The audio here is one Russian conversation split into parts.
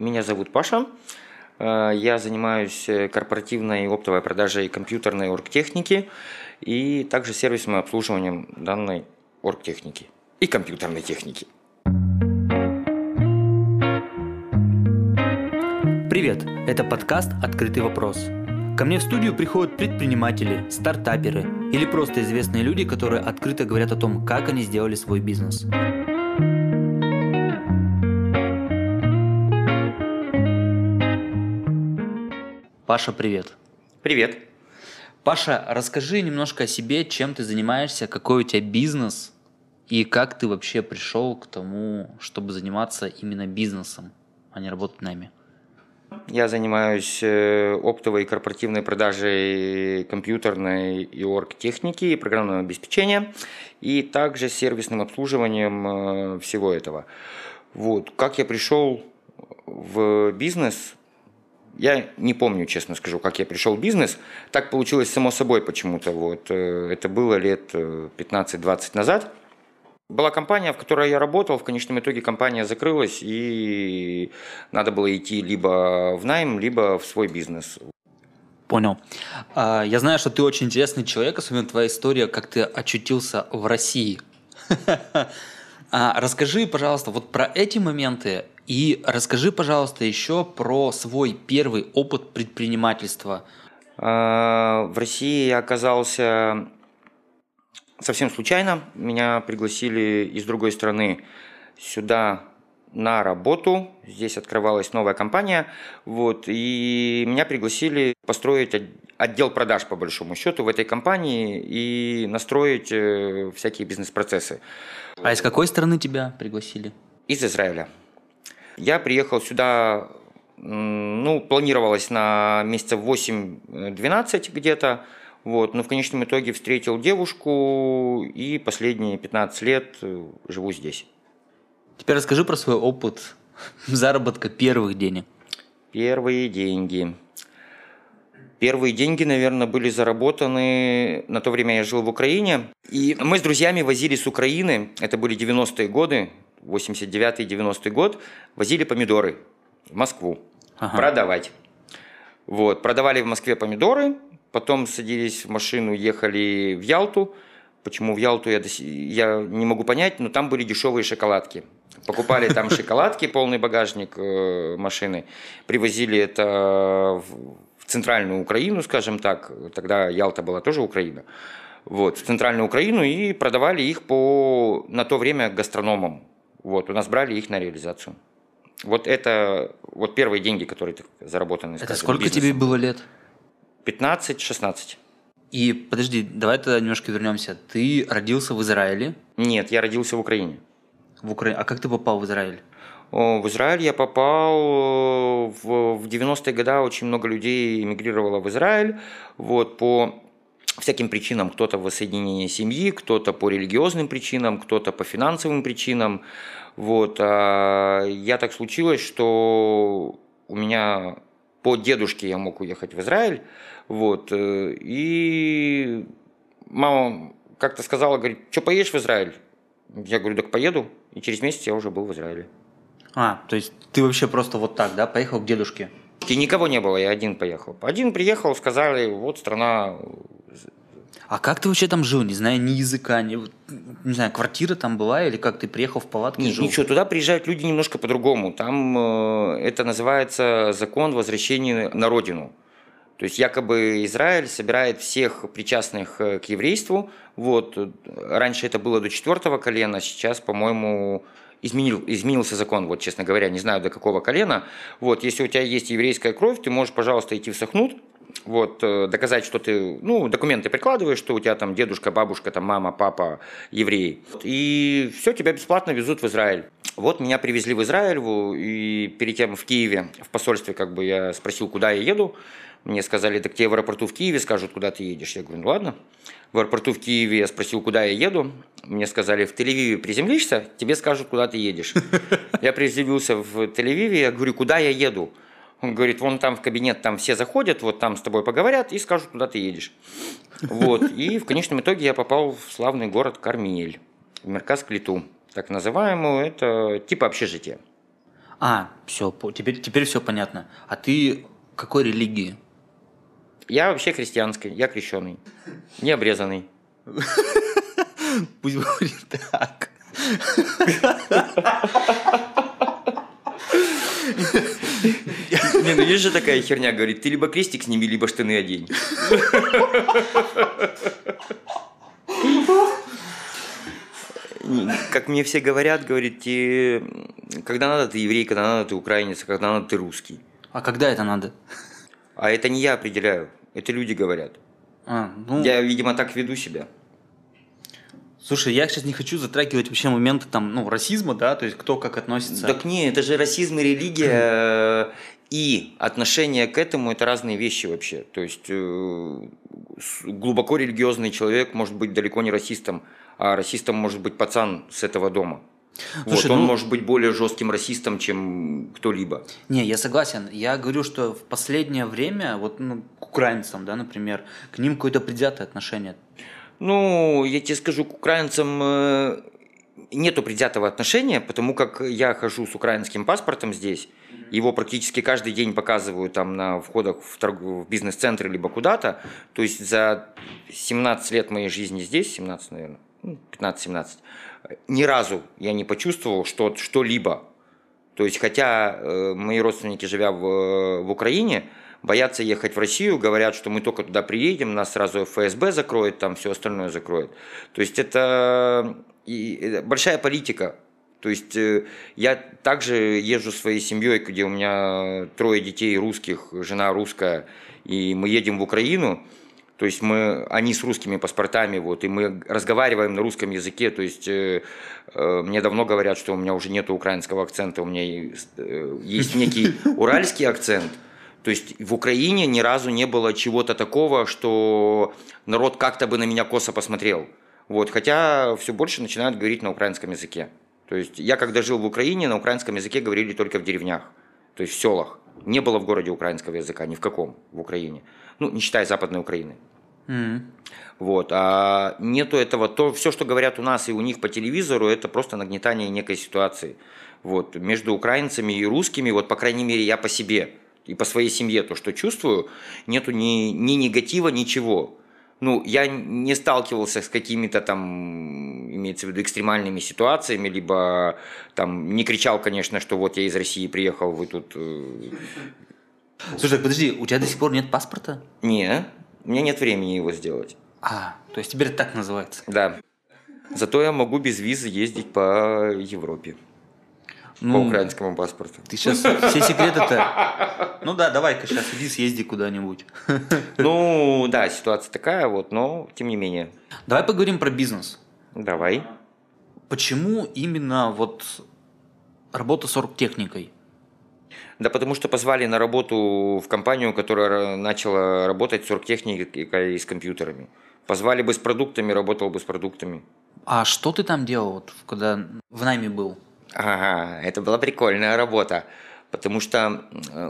Меня зовут Паша. Э, я занимаюсь э, корпоративной оптовой продажей компьютерной оргтехники и также сервисным обслуживанием данной оргтехники и компьютерной техники. Привет! Это подкаст «Открытый вопрос». Ко мне в студию приходят предприниматели, стартаперы или просто известные люди, которые открыто говорят о том, как они сделали свой бизнес. Паша, привет. Привет. Паша, расскажи немножко о себе, чем ты занимаешься, какой у тебя бизнес и как ты вообще пришел к тому, чтобы заниматься именно бизнесом, а не работать нами. Я занимаюсь э, оптовой и корпоративной продажей компьютерной и оргтехники и программного обеспечения, и также сервисным обслуживанием э, всего этого. Вот. Как я пришел в бизнес, я не помню, честно скажу, как я пришел в бизнес. Так получилось само собой почему-то. Вот. Э, это было лет 15-20 назад. Была компания, в которой я работал, в конечном итоге компания закрылась, и надо было идти либо в найм, либо в свой бизнес. Понял. А, я знаю, что ты очень интересный человек, особенно твоя история, как ты очутился в России. А, расскажи, пожалуйста, вот про эти моменты и расскажи, пожалуйста, еще про свой первый опыт предпринимательства. А, в России я оказался совсем случайно. Меня пригласили из другой страны сюда на работу. Здесь открывалась новая компания. Вот, и меня пригласили построить отдел продаж, по большому счету, в этой компании и настроить э, всякие бизнес-процессы. А из какой страны тебя пригласили? Из Израиля. Я приехал сюда, ну, планировалось на месяцев 8-12 где-то. Вот, но в конечном итоге встретил девушку и последние 15 лет э, живу здесь. Теперь расскажи про свой опыт заработка первых денег. Первые деньги. Первые деньги, наверное, были заработаны, на то время я жил в Украине, и мы с друзьями возили с Украины, это были 90-е годы, 89-90 год, возили помидоры в Москву ага. продавать. Вот, продавали в Москве помидоры, Потом садились в машину, ехали в Ялту. Почему в Ялту я, я не могу понять, но там были дешевые шоколадки. Покупали там шоколадки, полный багажник э, машины, привозили это в центральную Украину, скажем так, тогда Ялта была тоже Украина, вот, в центральную Украину и продавали их по, на то время гастрономам. Вот, у нас брали их на реализацию. Вот это вот первые деньги, которые заработаны. Это сколько бизнесом. тебе было лет? 15-16. И подожди, давай тогда немножко вернемся. Ты родился в Израиле? Нет, я родился в Украине. В Украине. А как ты попал в Израиль? В Израиль я попал в, в 90-е годы. Очень много людей эмигрировало в Израиль. Вот, по всяким причинам. Кто-то в воссоединении семьи, кто-то по религиозным причинам, кто-то по финансовым причинам. Вот. А я так случилось, что у меня по дедушке я мог уехать в Израиль. Вот. Э, и мама как-то сказала, говорит, что поедешь в Израиль? Я говорю, так поеду. И через месяц я уже был в Израиле. А, то есть ты вообще просто вот так, да, поехал к дедушке? И никого не было, я один поехал. Один приехал, сказали, вот страна а как ты вообще там жил, не знаю, ни языка, ни, не знаю, квартира там была или как ты приехал в палатке Нет, жил? Ничего, туда приезжают люди немножко по-другому. Там э, это называется закон возвращения на родину. То есть якобы Израиль собирает всех причастных э, к еврейству. Вот. Раньше это было до четвертого колена, сейчас, по-моему, изменил, изменился закон, вот, честно говоря, не знаю до какого колена. Вот, если у тебя есть еврейская кровь, ты можешь, пожалуйста, идти в Сахнут, вот, э, доказать, что ты, ну, документы прикладываешь, что у тебя там дедушка, бабушка, там мама, папа евреи. И все, тебя бесплатно везут в Израиль. Вот меня привезли в Израиль, и перед тем в Киеве, в посольстве, как бы я спросил, куда я еду. Мне сказали, так тебе в аэропорту в Киеве скажут, куда ты едешь. Я говорю, ну ладно. В аэропорту в Киеве я спросил, куда я еду. Мне сказали, в Тель-Авиве приземлишься, тебе скажут, куда ты едешь. Я приземлился в Тель-Авиве, я говорю, куда я еду? Он говорит, вон там в кабинет, там все заходят, вот там с тобой поговорят и скажут, куда ты едешь. Вот. И в конечном итоге я попал в славный город Кармель, в Мерказ Клиту, так называемую, это типа общежитие. А, все, теперь, теперь все понятно. А ты какой религии? Я вообще христианский, я крещеный, не обрезанный. Пусть будет так. Не, ну есть же такая херня, говорит, ты либо крестик сними, либо штаны одень. Как мне все говорят, говорит, ты, когда надо, ты еврей, когда надо, ты украинец, а когда надо, ты русский. А когда это надо? А это не я определяю, это люди говорят. А, ну... Я, видимо, так веду себя. Слушай, я сейчас не хочу затрагивать вообще моменты там, ну, расизма, да, то есть кто как относится. Так не, это же расизм и религия и отношение к этому это разные вещи вообще. То есть э, глубоко религиозный человек может быть далеко не расистом, а расистом может быть пацан с этого дома. Слушай, вот, он ну, может быть более жестким расистом, чем кто-либо. Не, я согласен. Я говорю, что в последнее время, вот ну, к украинцам, да, например, к ним какое-то предвзятое отношение. Ну, я тебе скажу, к украинцам э, нету предвзятого отношения, потому как я хожу с украинским паспортом здесь, его практически каждый день показывают там на входах в, торг... в бизнес-центры либо куда-то. То есть за 17 лет моей жизни здесь, 17, наверное, 15-17, ну, ни разу я не почувствовал что, что-либо. То есть, хотя э, мои родственники, живя в, в Украине, боятся ехать в Россию, говорят, что мы только туда приедем, нас сразу ФСБ закроет, там все остальное закроет. То есть это и большая политика. То есть э, я также езжу своей семьей, где у меня трое детей русских, жена русская, и мы едем в Украину, то есть мы, они с русскими паспортами, вот, и мы разговариваем на русском языке. То есть э, э, мне давно говорят, что у меня уже нет украинского акцента, у меня есть, э, есть некий уральский акцент. То есть в Украине ни разу не было чего-то такого, что народ как-то бы на меня косо посмотрел. Вот, хотя все больше начинают говорить на украинском языке. То есть я когда жил в Украине, на украинском языке говорили только в деревнях, то есть в селах. Не было в городе украинского языка, ни в каком в Украине. Ну, не считая Западной Украины. Mm-hmm. Вот. А нету этого, то все, что говорят у нас и у них по телевизору, это просто нагнетание некой ситуации. Вот. Между украинцами и русскими, вот по крайней мере я по себе и по своей семье то, что чувствую, нету ни, ни негатива, ничего. Ну, я не сталкивался с какими-то там, имеется в виду, экстремальными ситуациями, либо там не кричал, конечно, что вот я из России приехал, вы тут... Э, Слушай, подожди, у тебя до сих пор нет паспорта? Не, у меня нет времени его сделать. А, то есть теперь это так называется? Да. Зато я могу без визы ездить по Европе. Ну, по украинскому паспорту. Ты сейчас все секреты-то... Ну да, давай-ка сейчас иди съезди куда-нибудь. Ну да, ситуация такая вот, но тем не менее. Давай поговорим про бизнес. Давай. Почему именно вот работа с оргтехникой? Да потому что позвали на работу в компанию, которая начала работать с оргтехникой и с компьютерами. Позвали бы с продуктами, работал бы с продуктами. А что ты там делал, когда в найме был? Ага, это была прикольная работа, потому что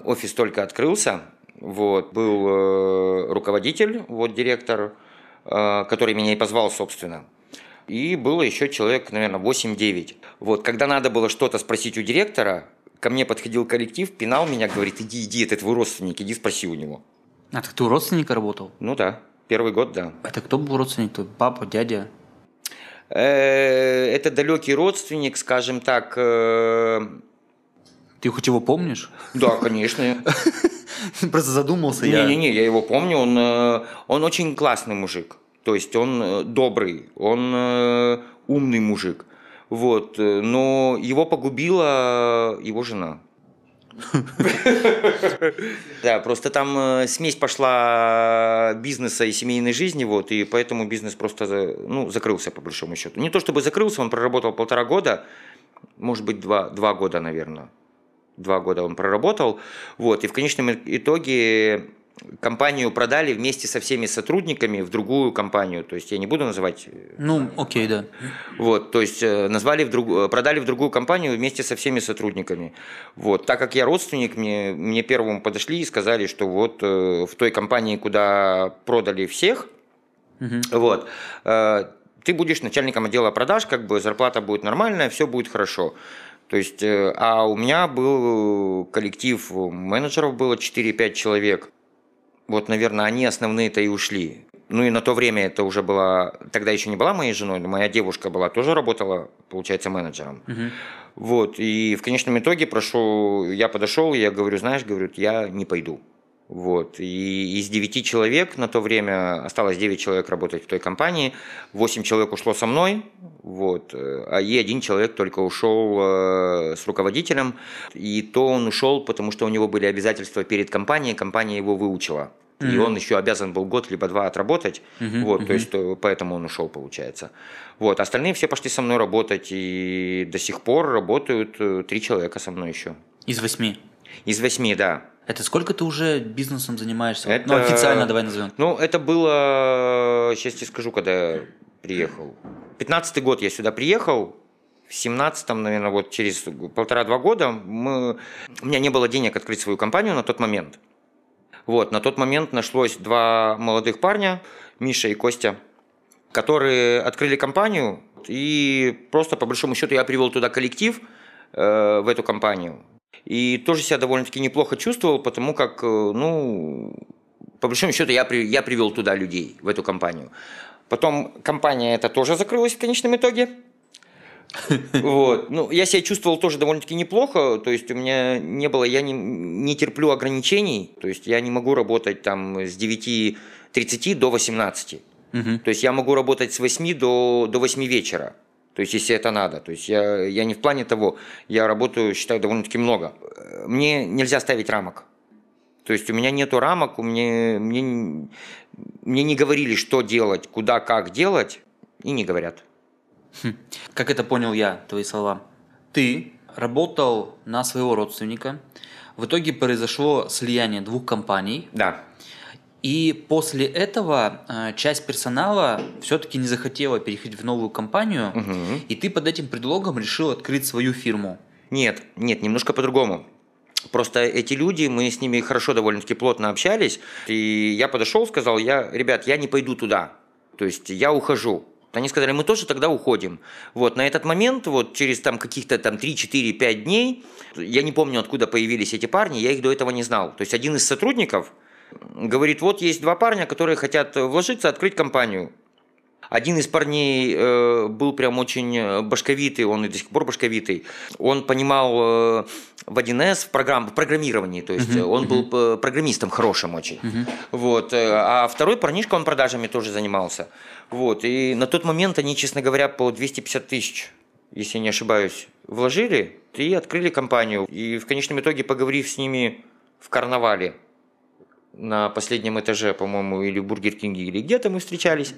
офис только открылся, вот, был э, руководитель, вот, директор, э, который меня и позвал, собственно. И было еще человек, наверное, 8-9. Вот, когда надо было что-то спросить у директора, ко мне подходил коллектив, пинал меня, говорит, иди, иди, это твой родственник, иди спроси у него. А так ты у родственника работал? Ну да, первый год, да. Это кто был родственник? Твой папа, дядя? Э, это далекий родственник, скажем так. Э, Ты хоть его помнишь? Да, конечно. Просто задумался я. Не-не-не, я его помню. Он, э, он очень классный мужик. То есть он добрый, он умный мужик. Вот. Но его погубила его жена. Да, просто там э, смесь пошла бизнеса и семейной жизни, вот, и поэтому бизнес просто ну, закрылся, по большому счету. Не то чтобы закрылся, он проработал полтора года, может быть, два, два года, наверное. Два года он проработал. Вот, и в конечном итоге компанию продали вместе со всеми сотрудниками в другую компанию. То есть я не буду называть. Э, ну, окей, да. Вот, то есть э, назвали в друг... Э, продали в другую компанию вместе со всеми сотрудниками. Вот, так как я родственник, мне, мне первым подошли и сказали, что вот в той компании, куда продали всех, угу. вот, ты будешь начальником отдела продаж, как бы зарплата будет нормальная, все будет хорошо. То есть, э, а у меня был коллектив менеджеров, было 4-5 человек. Вот, наверное, они основные-то и ушли. Ну и на то время это уже была, тогда еще не была моей женой, но моя девушка была, тоже работала, получается, менеджером. Угу. Вот, и в конечном итоге прошел, я подошел, я говорю, знаешь, говорю, я не пойду. Вот. И из 9 человек на то время осталось 9 человек работать в той компании, 8 человек ушло со мной, вот, а и один человек только ушел э, с руководителем, и то он ушел, потому что у него были обязательства перед компанией, компания его выучила. Mm-hmm. И он еще обязан был год либо два отработать, mm-hmm. вот, mm-hmm. то есть то, поэтому он ушел, получается. Вот, остальные все пошли со мной работать, и до сих пор работают э, три человека со мной еще. Из восьми? Из восьми, да. Это сколько ты уже бизнесом занимаешься? Это, ну, официально давай назовем. Ну, это было, сейчас тебе скажу, когда я приехал. Пятнадцатый год я сюда приехал, в семнадцатом, наверное, вот через полтора-два года мы... у меня не было денег открыть свою компанию на тот момент. Вот, на тот момент нашлось два молодых парня, Миша и Костя, которые открыли компанию, и просто по большому счету я привел туда коллектив э, в эту компанию. И тоже себя довольно-таки неплохо чувствовал, потому как, э, ну, по большому счету, я, при, я привел туда людей, в эту компанию. Потом компания эта тоже закрылась в конечном итоге. Вот. Ну, я себя чувствовал тоже довольно-таки неплохо, то есть у меня не было, я не, не терплю ограничений, то есть я не могу работать там с 9.30 до 18. Угу. То есть я могу работать с 8 до, до 8 вечера. То есть, если это надо. То есть, я, я не в плане того, я работаю, считаю, довольно-таки много. Мне нельзя ставить рамок. То есть, у меня нету рамок, у меня, мне, мне не говорили, что делать, куда, как делать, и не говорят. Хм. Как это понял я, твои слова? Ты работал на своего родственника. В итоге произошло слияние двух компаний. Да. И после этого э, часть персонала все-таки не захотела переходить в новую компанию, угу. и ты под этим предлогом решил открыть свою фирму. Нет, нет, немножко по-другому. Просто эти люди, мы с ними хорошо довольно-таки плотно общались, и я подошел, сказал, я, ребят, я не пойду туда, то есть я ухожу. Они сказали, мы тоже тогда уходим. Вот, на этот момент, вот через там каких-то там 3, 4, 5 дней, я не помню, откуда появились эти парни, я их до этого не знал. То есть один из сотрудников, говорит, вот есть два парня, которые хотят вложиться, открыть компанию. Один из парней э, был прям очень башковитый, он и до сих пор башковитый. Он понимал э, в 1С в, программ, в программировании, то есть uh-huh, он uh-huh. был программистом хорошим очень. Uh-huh. Вот. Э, а второй парнишка, он продажами тоже занимался. Вот. И на тот момент они, честно говоря, по 250 тысяч, если не ошибаюсь, вложили и открыли компанию. И в конечном итоге, поговорив с ними в карнавале, на последнем этаже, по-моему, или в Бургер Кинге, или где-то мы встречались.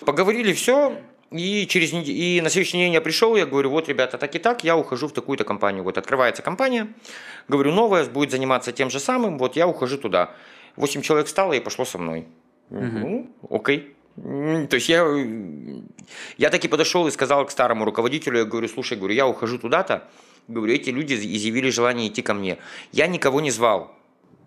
Поговорили все, и, через нед... и на следующий день я пришел, я говорю, вот, ребята, так и так, я ухожу в такую-то компанию. Вот открывается компания, говорю, новая, будет заниматься тем же самым, вот я ухожу туда. Восемь человек встало и пошло со мной. Угу. Ну, окей. То есть я, я таки подошел и сказал к старому руководителю, я говорю, слушай, говорю, я ухожу туда-то, говорю, эти люди изъявили желание идти ко мне. Я никого не звал,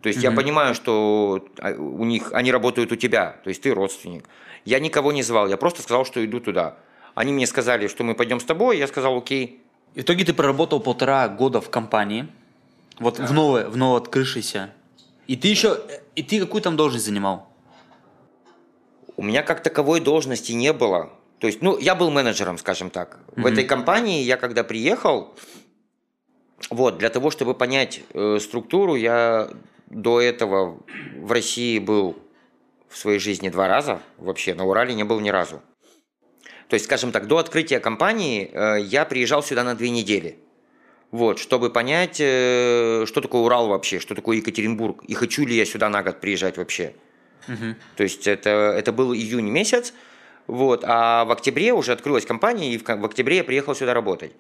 то есть mm я понимаю, что а, у них они работают у тебя, то есть ты родственник. Я никого не звал, я просто сказал, что иду туда. Они мне сказали, что мы пойдем с тобой, я сказал, окей. В итоге ты проработал полтора года в компании, вот да. в новой, в новой открывшейся. И ты еще, и ты какую там должность занимал? У меня как таковой должности не было. То есть, ну, я был менеджером, скажем так. Mm-hmm. В этой компании я когда приехал, вот, для того, чтобы понять э, структуру, я до этого в России был в своей жизни два раза вообще, на Урале не был ни разу. То есть, скажем так, до открытия компании э, я приезжал сюда на две недели. Вот, чтобы понять, э, что такое Урал вообще, что такое Екатеринбург, и хочу ли я сюда на год приезжать вообще. Угу. То есть это, это был июнь месяц, вот, а в октябре уже открылась компания, и в, в октябре я приехал сюда работать.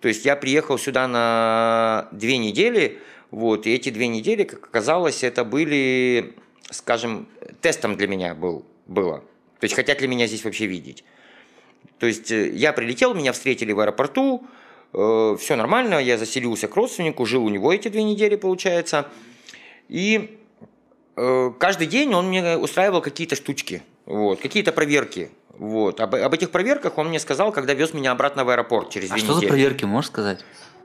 То есть я приехал сюда на две недели, вот, и эти две недели, как оказалось, это были, скажем, тестом для меня был, было. То есть хотят ли меня здесь вообще видеть. То есть э, я прилетел, меня встретили в аэропорту, э, все нормально, я заселился к родственнику, жил у него эти две недели, получается. И э, каждый день он мне устраивал какие-то штучки, вот, какие-то проверки. Вот. Об, об этих проверках он мне сказал, когда вез меня обратно в аэропорт через а две что недели. за проверки, можешь сказать?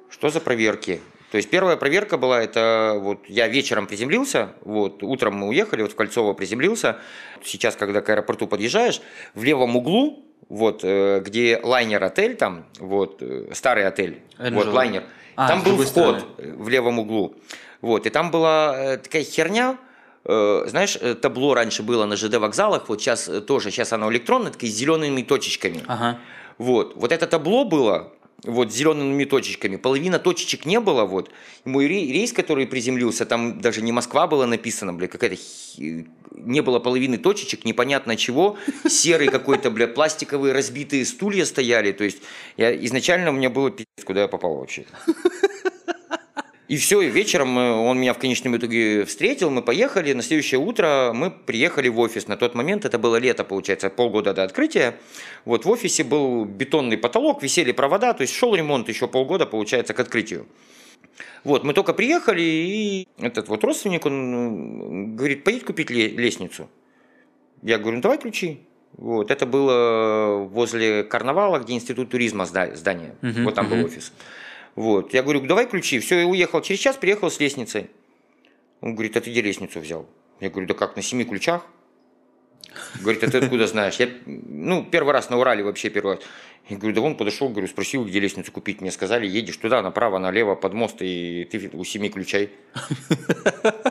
Что за проверки? То есть первая проверка была, это вот я вечером приземлился, вот утром мы уехали, вот в Кольцово приземлился. Сейчас, когда к аэропорту подъезжаешь, в левом углу, вот э, где лайнер отель там, вот э, старый отель, Angel. вот лайнер, А, там был вход стороны. в левом углу, вот и там была э, такая херня. Знаешь, табло раньше было на ЖД вокзалах, вот сейчас тоже, сейчас оно электронное, такие с зелеными точечками. Ага. Вот, вот это табло было, вот зелеными точечками. Половина точечек не было, вот. И мой рей- рейс, который приземлился, там даже не Москва была написано, бля, какая-то не было половины точечек, непонятно чего, серый какой-то, бля, пластиковые разбитые стулья стояли, то есть я изначально у меня было пиздец, куда я попал вообще. И все, и вечером он меня в конечном итоге встретил, мы поехали, на следующее утро мы приехали в офис. На тот момент, это было лето, получается, полгода до открытия. Вот в офисе был бетонный потолок, висели провода, то есть шел ремонт еще полгода, получается, к открытию. Вот, мы только приехали, и этот вот родственник, он э, говорит, поедь купить ле- лестницу. Я говорю, ну давай ключи. Вот, это было возле карнавала, где институт туризма зда- здание. Мгм, вот там был мгм. офис. Вот, я говорю, давай ключи. Все, я уехал. Через час приехал с лестницей. Он говорит, а ты где лестницу взял? Я говорю, да как, на семи ключах? Говорит, а ты откуда знаешь? Я, ну, первый раз на Урале вообще первый раз. Я говорю, да вон подошел, говорю, спросил, где лестницу купить. Мне сказали, едешь туда, направо, налево, под мост, и ты у семи ключей.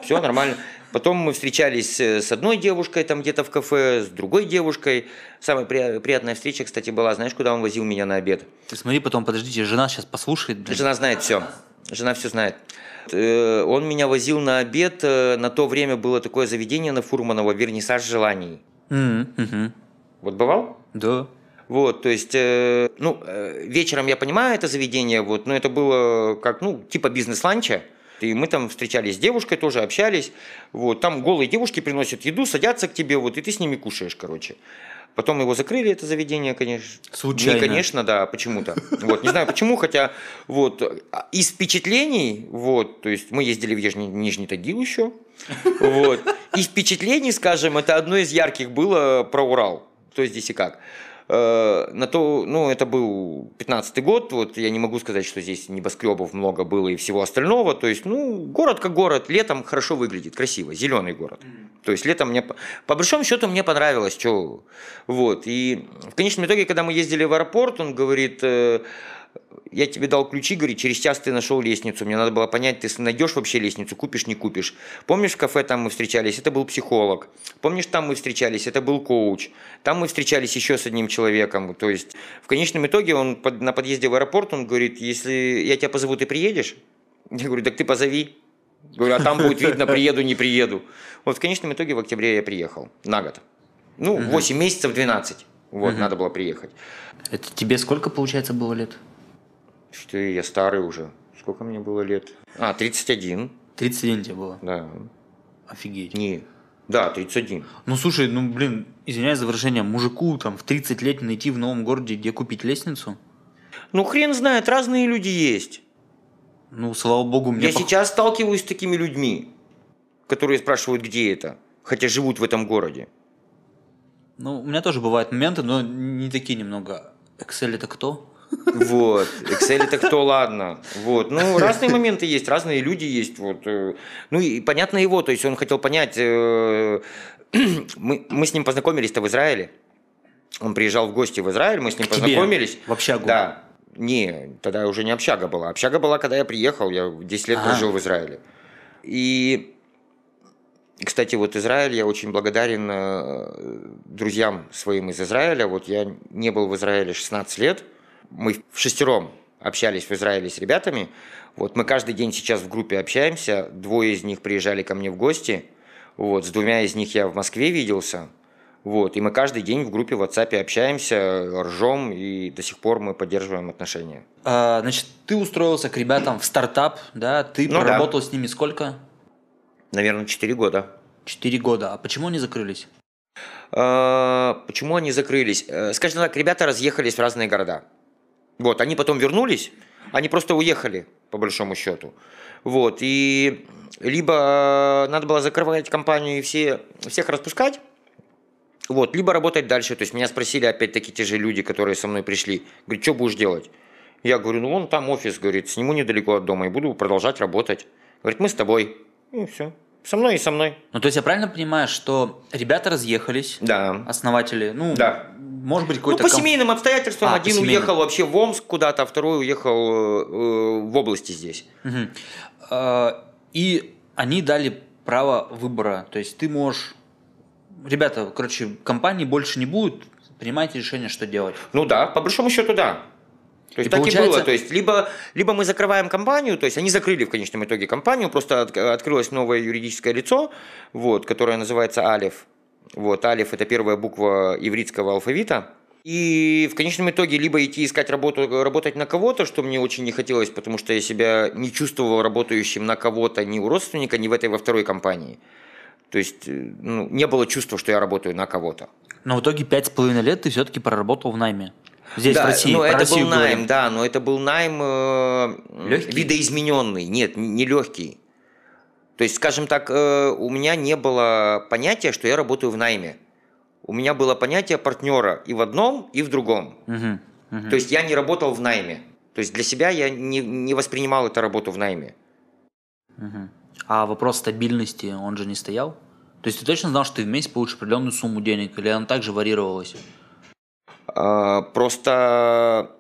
Все нормально. Потом мы встречались с одной девушкой там где-то в кафе, с другой девушкой. Самая при- приятная встреча, кстати, была, знаешь, куда он возил меня на обед? Ты смотри, потом, подождите, жена сейчас послушает. блин. Жена знает все. Жена все знает. Э, Он меня возил на обед. э, На то время было такое заведение на Фурманова «Вернисаж желаний». Мгм, мгм. Вот бывал? Да. Вот, то есть, э, ну, э, вечером я понимаю это заведение, вот, но это было как, ну, типа бизнес-ланча. И мы там встречались с девушкой, тоже общались. Вот, там голые девушки приносят еду, садятся к тебе, вот, и ты с ними кушаешь, короче. Потом его закрыли, это заведение, конечно. Случайно. Не, конечно, да, почему-то. Вот, не знаю почему, хотя вот а, из впечатлений, вот, то есть мы ездили в Нижний Тагил еще, вот, из впечатлений, скажем, это одно из ярких было про Урал, то здесь и как. Э, На то, ну, это был 15-й год, вот я не могу сказать, что здесь небоскребов много было и всего остального, то есть, ну, город как город, летом хорошо выглядит, красиво, зеленый город. То есть летом мне, по- по большому счету, мне понравилось, что, вот, и в конечном итоге, когда мы ездили в аэропорт, он говорит, э, я тебе дал ключи, говорит, через час ты нашел лестницу. Мне надо было понять, ты найдешь вообще лестницу, купишь, не купишь. Помнишь, в кафе там мы встречались, это был психолог. Помнишь, там мы встречались, это был коуч. Там мы встречались еще с одним человеком. То есть в конечном итоге он под- на подъезде в аэропорт, он говорит, если я тебя позову, ты приедешь? Я говорю, так ты позови. Говорю, а там будет видно, приеду, не приеду. Вот в конечном итоге в октябре я приехал на год. Ну, 8 месяцев, 12. Вот, надо было приехать. Это тебе сколько, получается, было лет? Что я старый уже. Сколько мне было лет? А, 31. 31 тебе было. Да. Офигеть. Не. Да, 31. Ну слушай, ну блин, извиняюсь за выражение, мужику там в 30 лет найти в новом городе, где купить лестницу? Ну, хрен знает, разные люди есть. Ну, слава богу, мне Я пох- сейчас сталкиваюсь с такими людьми, которые спрашивают, где это, хотя живут в этом городе. Ну, у меня тоже бывают моменты, но не такие немного. Excel это кто? Вот. Excel это кто, ладно. Вот. Ну, разные моменты есть, разные люди есть. Вот. э. Ну, и понятно его, то есть он хотел понять, э, мы, мы с ним познакомились-то в Израиле. Он приезжал в гости в Израиль, мы с ним К тебе? познакомились. В общагу? Да. Не, тогда уже не общага была. Общага была, когда я приехал, я 10 лет Ага. прожил в Израиле. И, кстати, вот Израиль, я очень благодарен э, друзьям своим из Израиля. Вот я не был в Израиле 16 лет. Мы в шестером общались в Израиле с ребятами. Вот мы каждый день сейчас в группе общаемся. Двое из них приезжали ко мне в гости. Вот, с двумя из них я в Москве виделся. Вот, и мы каждый день в группе в WhatsApp общаемся, ржем, и до сих пор мы поддерживаем отношения. А, значит, ты устроился к ребятам в стартап, да? Ты Ну да. проработал с ними сколько? Наверное, 4 года. Четыре года. А почему они закрылись? А, Почему они закрылись? Э, Скажем так, ребята разъехались в разные города. Вот, они потом вернулись, они просто уехали, по большому счету. Вот, и либо надо было закрывать компанию и все, всех распускать, вот, либо работать дальше. То есть меня спросили опять-таки те же люди, которые со мной пришли, говорят, что будешь делать? Я говорю, ну вон там офис, говорит, сниму недалеко от дома и буду продолжать работать. Говорит, мы с тобой. И все. Со мной и со мной. Ну, то есть я правильно понимаю, что ребята разъехались, Да. основатели, ну, Да. Может быть, Ну, какой-то... по ком- семейным обстоятельствам. А, Один семейным. уехал вообще в Омск куда-то, а второй уехал э, в области здесь. А, И они дали право выбора. То есть ты можешь... Ребята, короче, компании больше не будет, принимайте решение, что делать. Ну да, по большому счету да. То есть И так и получается- было. То есть либо, либо мы закрываем компанию, то есть они закрыли в конечном итоге компанию, просто от- открылось новое юридическое лицо, вот, которое называется Алиф. Вот, Алиф это первая буква ивритского алфавита. И в конечном итоге либо идти искать работу, работать на кого-то, что мне очень не хотелось, потому что я себя не чувствовал работающим на кого-то ни у родственника, ни в этой во второй компании. То есть э, ну, не было чувства, что я работаю на кого-то. Но в итоге пять с половиной лет ты все-таки проработал в найме. Здесь, да, в России. но это Россию был найм, говорим. да, но это был найм э, Лёгкий? видоизмененный, нет, не легкий. То есть, скажем так, э, у меня не было понятия, что я работаю в найме. У меня было понятие партнера и в одном, и в другом. Мгм, мгм. То есть я не работал в найме. То есть для себя я не, не воспринимал эту работу в найме. Мгм. А вопрос стабильности, он же не стоял? То есть ты точно знал, что ты в месяц получишь определенную сумму денег, или она также варьировалась? А, Просто,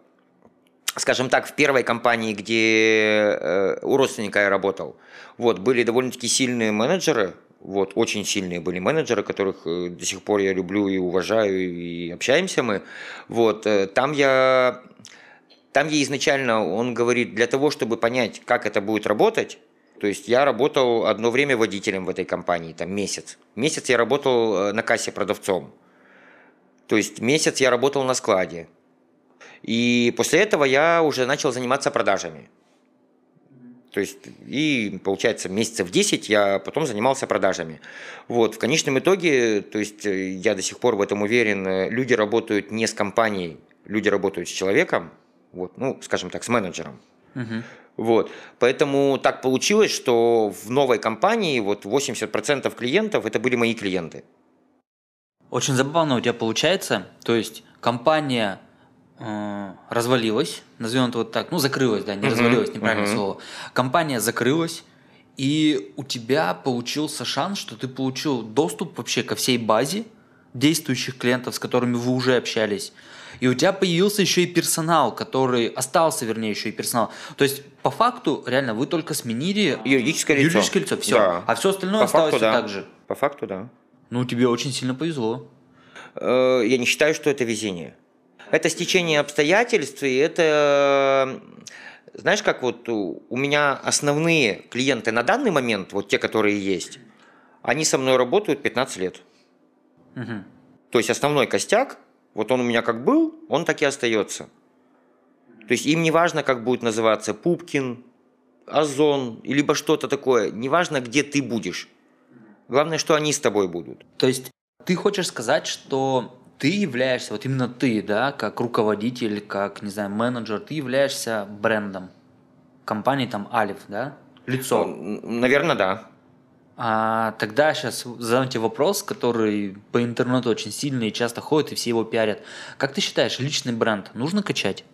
скажем так, в первой компании, где э, у родственника я работал, вот, были довольно-таки сильные менеджеры, вот, очень сильные были менеджеры, которых э, до сих пор я люблю и уважаю, и общаемся мы. Вот, э, там я, там я изначально, он говорит, для того, чтобы понять, как это будет работать, то есть я работал одно время водителем в этой компании, там месяц. Месяц я работал э, на кассе продавцом. То есть месяц я работал на складе. И после этого я уже начал заниматься продажами. То есть, и получается, месяцев 10 я потом занимался продажами. Вот, в конечном итоге, то есть, э, я до сих пор в этом уверен, э, люди работают не с компанией, люди работают с человеком, вот, ну, скажем так, с менеджером. Мгм. Вот. Поэтому так получилось, что в новой компании вот 80% клиентов это были мои клиенты. Очень забавно у тебя получается. То есть компания развалилась, назовем это вот так, ну закрылась, да, не Мгм, развалилась, неправильное мгм. слово. Компания закрылась, и у тебя получился шанс, что ты получил доступ вообще ко всей базе действующих клиентов, с которыми вы уже общались. И у тебя появился еще и персонал, который остался, вернее, еще и персонал. То есть, по факту, реально, вы только сменили Юридическое лицо. юридическое лицо, все. Да. А все остальное По осталось факту, все да. так же. По факту, да. Ну, тебе очень сильно повезло. Э, Я не считаю, что это везение. Это стечение обстоятельств, и это, э, знаешь, как вот у меня основные клиенты на данный момент, вот те, которые есть, они со мной работают 15 лет. Мгм. То есть основной костяк, вот он у меня как был, он так и остается. То есть им не важно, как будет называться Пупкин, Озон, либо что-то такое. Неважно, где ты будешь. Главное, что они с тобой будут. То есть ты хочешь сказать, что ты являешься, вот именно ты, да, как руководитель, как, не знаю, менеджер, ты являешься брендом компании там Алиф, да? Лицо. Наверное, да. А тогда сейчас задам тебе вопрос, который по интернету очень сильно и часто ходит, и все его пиарят. Как ты считаешь, личный бренд нужно качать?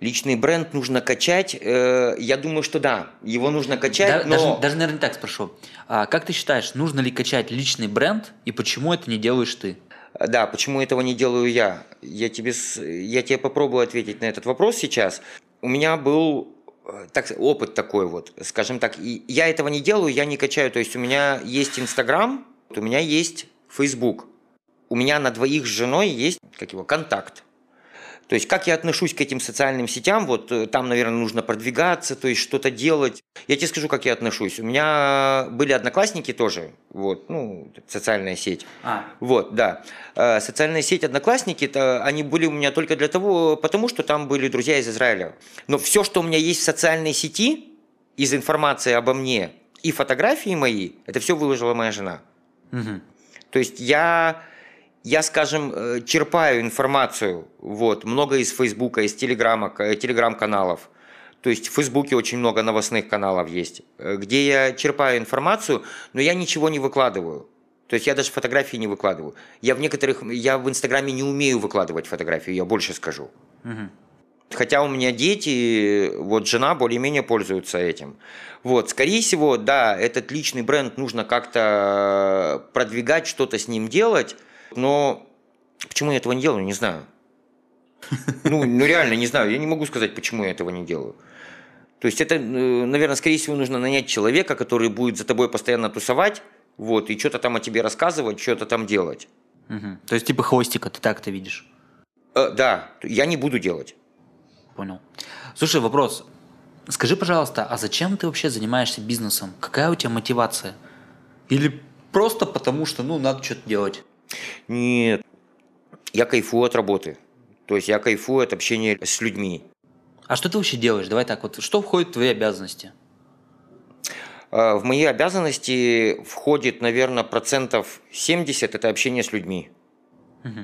Личный бренд нужно качать. э, Я думаю, что да. Его нужно Да- качать, но... даже, даже, наверное, так спрошу. А как ты считаешь, нужно ли качать личный бренд, и почему это не делаешь ты? Да, почему этого не делаю я? Я тебе, я тебе попробую ответить на этот вопрос сейчас. У меня был э, так, опыт такой вот, скажем так. И я этого не делаю, я не качаю. То есть у меня есть Инстаграм, у меня есть Фейсбук. У меня на двоих с женой есть, как его, контакт. То есть как я отношусь к этим социальным сетям, вот э, там, наверное, нужно продвигаться, то есть что-то делать. Я тебе скажу, как я отношусь. У меня были одноклассники тоже, вот, ну, социальная сеть. А, Вот, да. Э, Социальная сеть Одноклассники, это, они были у меня только для того, потому что там были друзья из Израиля. Но все, что у меня есть в социальной сети, из информации обо мне и фотографии мои, это все выложила моя жена. мгм. То есть я, я скажем, э, черпаю информацию, вот, много из Фейсбука, из Телеграма, к- Телеграм-каналов. То есть в Фейсбуке очень много новостных каналов есть, э, где я черпаю информацию, но я ничего не выкладываю. То есть я даже фотографии не выкладываю. Я в некоторых, я в Инстаграме не умею выкладывать фотографии, я больше скажу. Мгм. Хотя у меня дети, вот жена более-менее пользуется этим. Вот, скорее всего, да, этот личный бренд нужно как-то продвигать, что-то с ним делать, но почему я этого не делаю, не знаю. Ну, ну реально не знаю, я не могу сказать, почему я этого не делаю. То есть это, э, наверное, скорее всего, нужно нанять человека, который будет за тобой постоянно тусовать, вот, и что-то там о тебе рассказывать, что-то там делать. Угу. То есть типа хвостика, ты так-то видишь? Э, да, я не буду делать. Понял. Слушай, вопрос. Скажи, пожалуйста, а зачем ты вообще занимаешься бизнесом? Какая у тебя мотивация? Или просто потому, что, ну, надо что-то делать? Нет, я кайфую от работы. То есть я кайфую от общения с людьми. А что ты вообще делаешь? Давай так, вот что входит в твои обязанности? А, в мои обязанности входит, наверное, процентов 70 – это общение с людьми. Угу.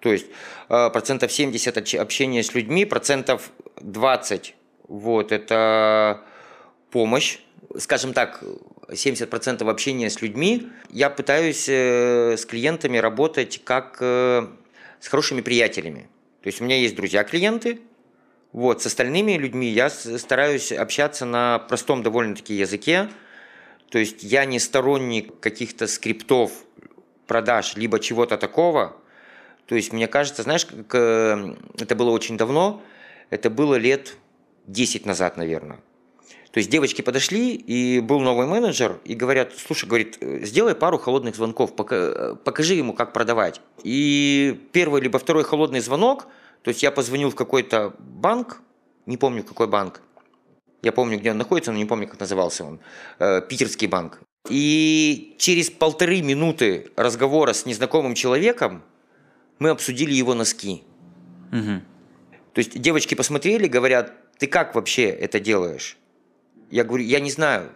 То есть а, процентов 70 общения с людьми, процентов 20 вот, это помощь, скажем так, 70% общения с людьми. Я пытаюсь э, с клиентами работать как э, с хорошими приятелями. То есть у меня есть друзья-клиенты, вот, с остальными людьми я стараюсь общаться на простом довольно-таки языке. То есть я не сторонник каких-то скриптов продаж, либо чего-то такого. То есть мне кажется, знаешь, как, это было очень давно, это было лет 10 назад, наверное. То есть девочки подошли, и был новый менеджер, и говорят, слушай, говорит, сделай пару холодных звонков, покажи ему, как продавать. И первый либо второй холодный звонок, то есть я позвонил в какой-то банк, не помню какой банк, я помню, где он находится, но не помню, как назывался он, э, питерский банк. И через полторы минуты разговора с незнакомым человеком мы обсудили его носки. Угу. То есть девочки посмотрели, говорят, ты как вообще это делаешь? Я говорю, я не знаю.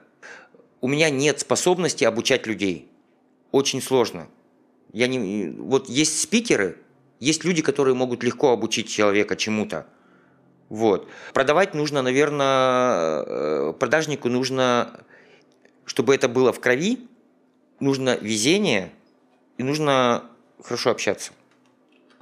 У меня нет способности обучать людей. Очень сложно. Я не, вот есть спикеры, есть люди, которые могут легко обучить человека чему-то. Вот. Продавать нужно, наверное, э, продажнику нужно, чтобы это было в крови, нужно везение и нужно хорошо общаться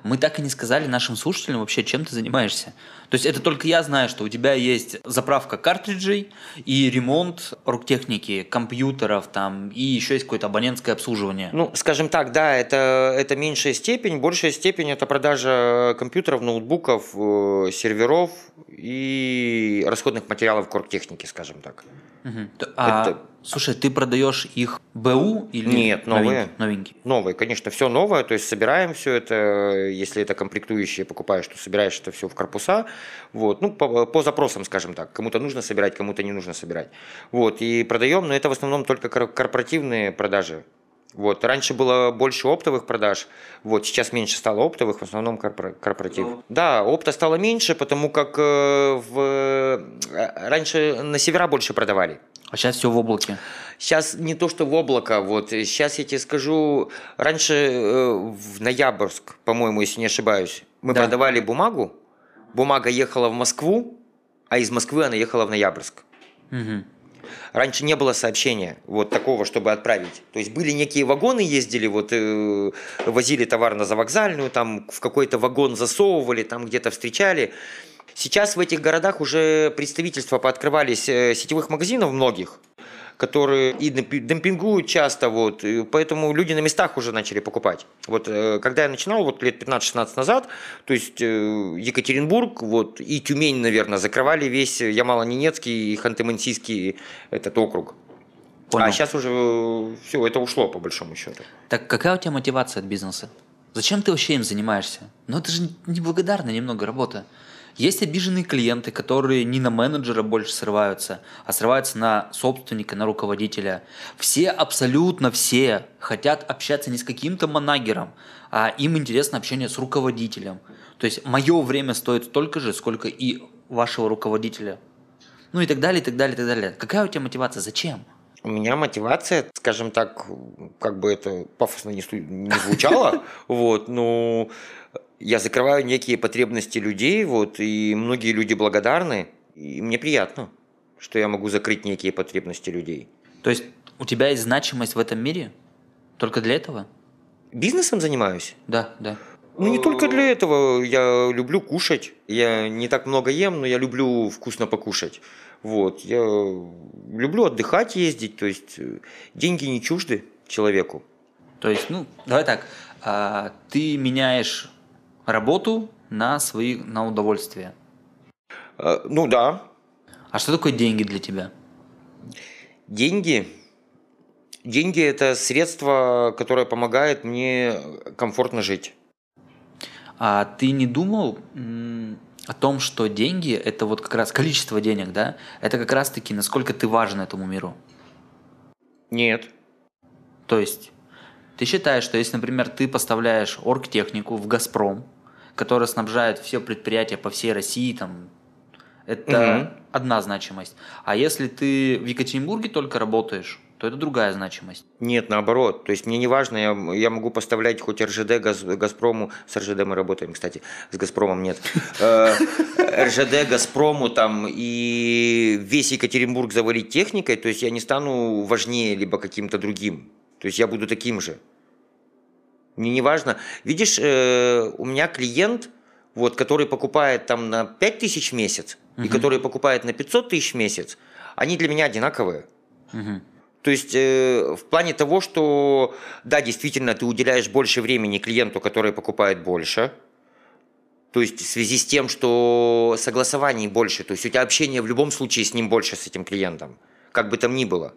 мы так и не сказали нашим слушателям вообще, чем ты занимаешься. То есть это только я знаю, что у тебя есть заправка картриджей и ремонт руктехники, компьютеров там, и еще есть какое-то абонентское обслуживание. Ну, скажем так, да, это, это меньшая степень. Большая степень – это продажа компьютеров, ноутбуков, э, серверов и расходных материалов корптехники, скажем так. Угу. А, это... Слушай, ты продаешь их БУ или Нет, новые. Новенькие? Новые, конечно, все новое. То есть собираем все это, если это комплектующие покупаешь, то собираешь это все в корпуса. Вот. Ну, по, по запросам, скажем так. Кому-то нужно собирать, кому-то не нужно собирать. Вот. И продаем, но это в основном только корпоративные продажи. Вот. Раньше было больше оптовых продаж, вот. сейчас меньше стало оптовых, в основном корпоратив. Ну. Да, опта стало меньше, потому как э, в... Э, раньше на севера больше продавали. А сейчас все в облаке. Сейчас не то, что в облако. Вот сейчас я тебе скажу, раньше э, в Ноябрьск, по-моему, если не ошибаюсь, мы да. продавали бумагу. Бумага ехала в Москву, а из Москвы она ехала в Ноябрьск. Угу. Раньше не было сообщения вот такого, чтобы отправить. То есть были некие вагоны, ездили, вот э, возили товар на завокзальную, там в какой-то вагон засовывали, там где-то встречали. Сейчас в этих городах уже представительства пооткрывались э, сетевых магазинов многих, которые и демпингуют часто, вот, поэтому люди на местах уже начали покупать. Вот, э, когда я начинал, вот лет 15-16 назад, то есть э, Екатеринбург вот, и Тюмень, наверное, закрывали весь Ямало-Ненецкий и Ханты-Мансийский этот округ. Понял. А сейчас уже все, это ушло по большому счету. Так какая у тебя мотивация от бизнеса? Зачем ты вообще им занимаешься? Ну это же неблагодарная немного работа. Есть обиженные клиенты, которые не на менеджера больше срываются, а срываются на собственника, на руководителя. Все, абсолютно все хотят общаться не с каким-то манагером, а им интересно общение с руководителем. То есть мое время стоит столько же, сколько и вашего руководителя. Ну и так далее, и так далее, и так далее. Какая у тебя мотивация? Зачем? У меня мотивация, скажем так, как бы это пафосно не, звучало, вот, но я закрываю некие потребности людей, вот, и многие люди благодарны, и мне приятно, что я могу закрыть некие потребности людей. То есть у тебя есть значимость в этом мире? Только для этого? Бизнесом занимаюсь? Да, да. Ну, не только для этого. Я люблю кушать. Я не так много ем, но я люблю вкусно покушать. Вот. Я люблю отдыхать, ездить. То есть э, деньги не чужды человеку. То есть, ну, давай так. а, ты меняешь работу на свои, на удовольствие. Э, Ну да, А что такое деньги для тебя? деньги. Деньги это средство, которое помогает мне комфортно жить. А ты не думал о том, что деньги это вот как раз количество денег, да? Это как раз таки насколько ты важен этому миру. Нет. То есть ты считаешь, что если, например, ты поставляешь оргтехнику в Газпром, которая снабжает все предприятия по всей России, там, это одна значимость. А если ты в Екатеринбурге только работаешь, то это другая значимость. Нет, наоборот. То есть мне не важно, я, я могу поставлять хоть РЖД Газ, Газпрому, с РЖД мы работаем, кстати, с Газпромом нет. Э, РЖД Газпрому там и весь Екатеринбург завалить техникой, то есть я не стану важнее либо каким-то другим. То есть я буду таким же. Мне не важно. Видишь, э, у меня клиент, вот, который покупает там на 5 тысяч в месяц и который покупает на 500 тысяч в месяц, они для меня одинаковые. Мгм. То есть э, в плане того, что да, действительно, ты уделяешь больше времени клиенту, который покупает больше. То есть в связи с тем, что согласований больше, то есть у тебя общение в любом случае с ним больше, с этим клиентом, как бы там ни было.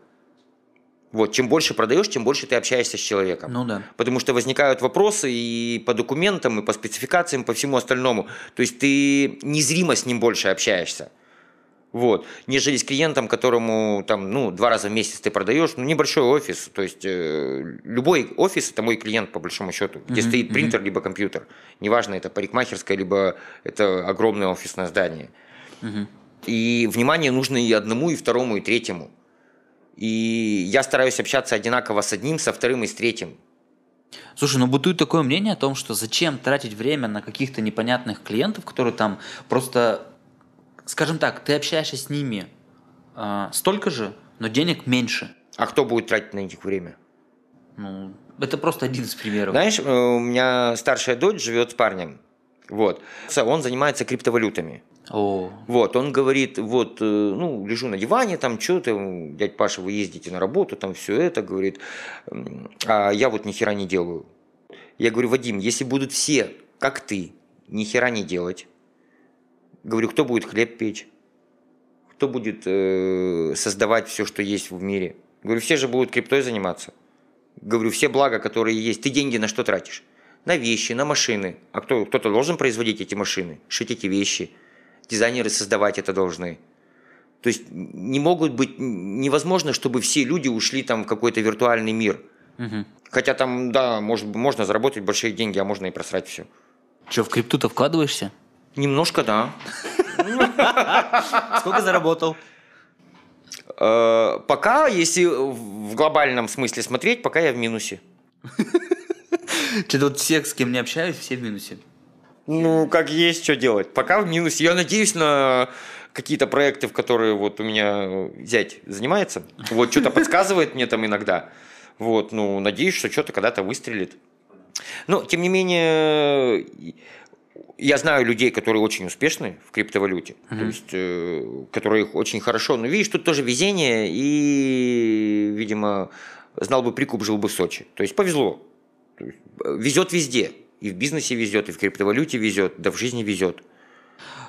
Вот, чем больше продаешь, тем больше ты общаешься с человеком. Ну да. Потому что возникают вопросы и по документам, и по спецификациям, по всему остальному. То есть ты незримо с ним больше общаешься. Вот. Нежели с клиентом, которому там, ну, два раза в месяц ты продаешь, ну, небольшой офис. То есть э, любой офис это мой клиент, по большому счету, где Мгм, стоит принтер либо компьютер. Неважно, это парикмахерская, либо это огромное офисное здание. Мгм. И внимание нужно и одному, и второму, и третьему. И я стараюсь общаться одинаково с одним, со вторым и с третьим. Слушай, ну бытует такое мнение о том, что зачем тратить время на каких-то непонятных клиентов, которые там просто, скажем так, ты общаешься с ними а, столько же, но денег меньше. А кто будет тратить на них время? Ну, это просто один из примеров. Знаешь, э, у меня старшая дочь живет с парнем. Вот. Он занимается криптовалютами. О, Вот, он говорит, вот, э, ну, лежу на диване, там, что ты, дядь Паша, вы ездите на работу, там, все это, говорит, а я вот ни хера не делаю. Я говорю, Вадим, если будут все, как ты, ни хера не делать, говорю, кто будет хлеб печь? Кто будет э, создавать все, что есть в мире? Говорю, все же будут криптой заниматься. Говорю, все блага, которые есть, ты деньги на что тратишь? На вещи, на машины. А кто, кто-то должен производить эти машины, шить эти вещи. Дизайнеры создавать это должны. То есть не могут быть, невозможно, чтобы все люди ушли там в какой-то виртуальный мир. Мгм. Хотя там, да, может, можно заработать большие деньги, а можно и просрать все. Че, в крипту-то вкладываешься? Немножко, да. Сколько заработал? Э, Пока, если в глобальном смысле смотреть, пока я в минусе. Что-то вот всех, с кем не общаюсь, все в минусе. Ну, как есть, что делать. Пока в минусе. Я надеюсь на какие-то проекты, в которые вот у меня зять занимается. Вот что-то подсказывает мне там иногда. Вот, ну, надеюсь, что что-то когда-то выстрелит. Но, тем не менее, я знаю людей, которые очень успешны в криптовалюте, то есть, э, которые очень хорошо. Но видишь, тут тоже везение и, видимо, знал бы прикуп, жил бы в Сочи. То есть повезло. То есть, э, везет везде. И в бизнесе везет, и в криптовалюте везет, да в жизни везет.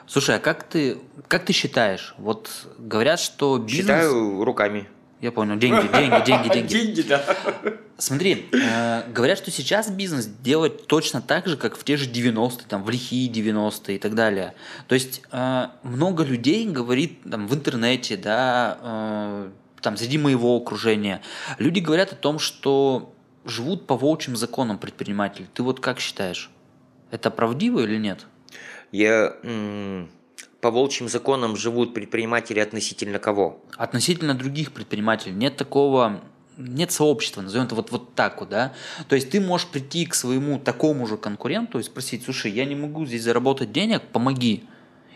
Слушай, а как ты, как ты считаешь? Вот говорят, что бизнес... Считаю руками. Я понял, деньги, деньги, деньги, деньги. Деньги, да. Смотри, э, говорят, что сейчас бизнес делать точно так же, как в те же 90-е, там, в лихие 90-е и так далее. То есть э, много людей говорит там, в интернете, да, э, там, среди моего окружения, люди говорят о том, что живут по волчьим законам предприниматели. Ты вот как считаешь? Это правдиво или нет? Я по волчьим законам живут предприниматели относительно кого? Относительно других предпринимателей нет такого, нет сообщества, назовем это вот, вот так вот, да. То есть ты можешь прийти к своему такому же конкуренту и спросить, слушай, я не могу здесь заработать денег, помоги.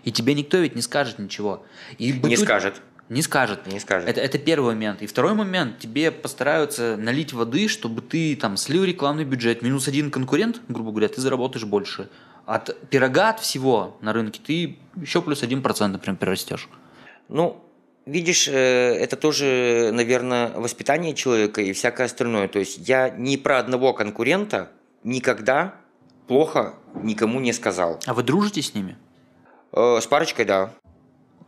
И тебе никто ведь не скажет ничего. И Не бытует- скажет. Не скажет. Не скажет. Это, это первый момент. И второй момент, тебе постараются налить воды, чтобы ты там слил рекламный бюджет, минус один конкурент, грубо говоря, ты заработаешь больше. От пирога от всего на рынке ты еще плюс один процент, например, прирастешь. Ну, видишь, э, это тоже, наверное, воспитание человека и всякое остальное. То есть я ни про одного конкурента никогда плохо никому не сказал. А вы дружите с ними? Э, С парочкой, да.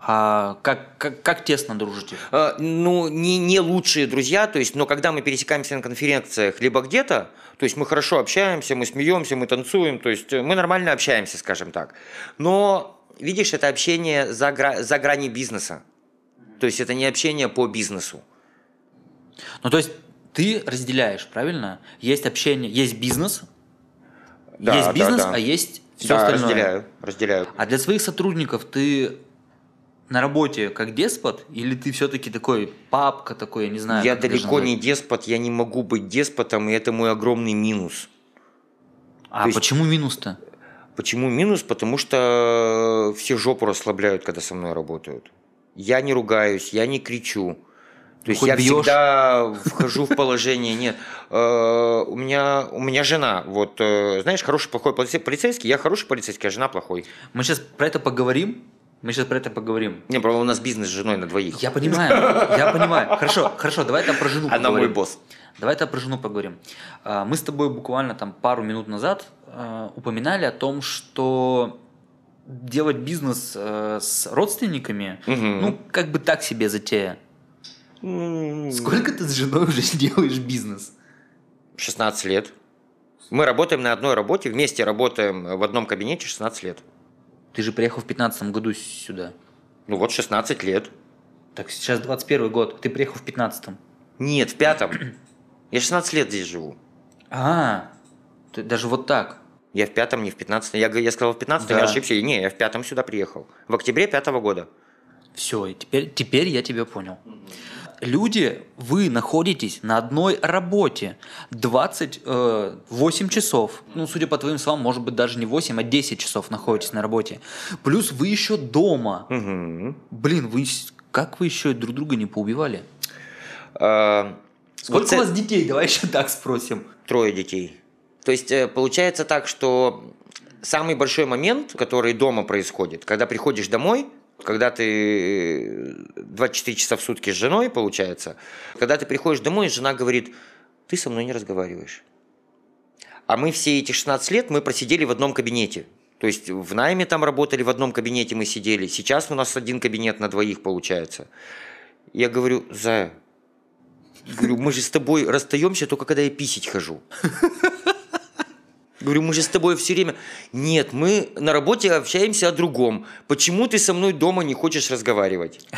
А как, как, как тесно дружите? Э, Ну, не, не лучшие друзья, то есть, но когда мы пересекаемся на конференциях либо где-то, то есть мы хорошо общаемся, мы смеемся, мы танцуем, то есть э, мы нормально общаемся, скажем так. Но, видишь, это общение за, гра- за грани бизнеса. То есть это не общение по бизнесу. Ну, то есть ты разделяешь, правильно? Есть общение, есть бизнес, Да, есть да, бизнес, да. а есть все да, остальное. разделяю, разделяю. А для своих сотрудников ты на работе как деспот, или ты все-таки такой папка такой, я не знаю. я далеко не деспот, я не могу быть деспотом, и это мой огромный минус. А то есть- почему минус-то? Почему минус? Потому что все жопу расслабляют, когда со мной работают. Я не ругаюсь, я не кричу. То есть хоть я бьёшь? всегда вхожу в положение. Нет, Э, у меня у меня жена. Вот э, знаешь, хороший плохой полице- полицейский. Я хороший полицейский, а жена плохой. Мы сейчас про это поговорим. Мы сейчас про это поговорим. Не, правда, у нас бизнес с женой на двоих. Я понимаю, я понимаю. Хорошо, хорошо, давай это про жену Она поговорим. мой босс. Давай это про жену поговорим. А, Мы с тобой буквально там пару минут назад а, упоминали о том, что делать бизнес э, с родственниками, ну, как бы так себе затея. Сколько ты с женой уже делаешь бизнес? 16 лет. Мы работаем на одной работе, вместе работаем в одном кабинете 16 лет. Ты же приехал в 15 году сюда. Ну вот 16 лет. Так сейчас 21 год, ты приехал в 15 Нет, в пятом. Я 16 лет здесь живу. А, ты даже вот так. Я в пятом, не в пятнадцатом. Я, г- я сказал в пятнадцатом, Да. я ошибся. Не, я в пятом сюда приехал. В октябре пятого года. Все, теперь, теперь я тебя понял. Люди, вы находитесь на одной работе 28 часов. Ну, судя по твоим словам, может быть, даже не 8, а 10 часов находитесь на работе. Плюс вы еще дома. Мгм. Блин, вы как вы еще друг друга не поубивали? А, Сколько вот у вас детей? Давай еще так спросим. Трое детей. То есть э, получается так, что самый большой момент, который дома происходит, когда приходишь домой, когда ты э, 24 часа в сутки с женой, получается, когда ты приходишь домой, жена говорит, ты со мной не разговариваешь. А мы все эти 16 лет мы просидели в одном кабинете. То есть в найме там работали, в одном кабинете мы сидели. Сейчас у нас один кабинет на двоих получается. Я говорю, Зая, говорю, мы же с тобой расстаемся только когда я писить хожу. Говорю, мы же с тобой все время... Нет, мы на работе общаемся о другом. Почему ты со мной дома не хочешь разговаривать?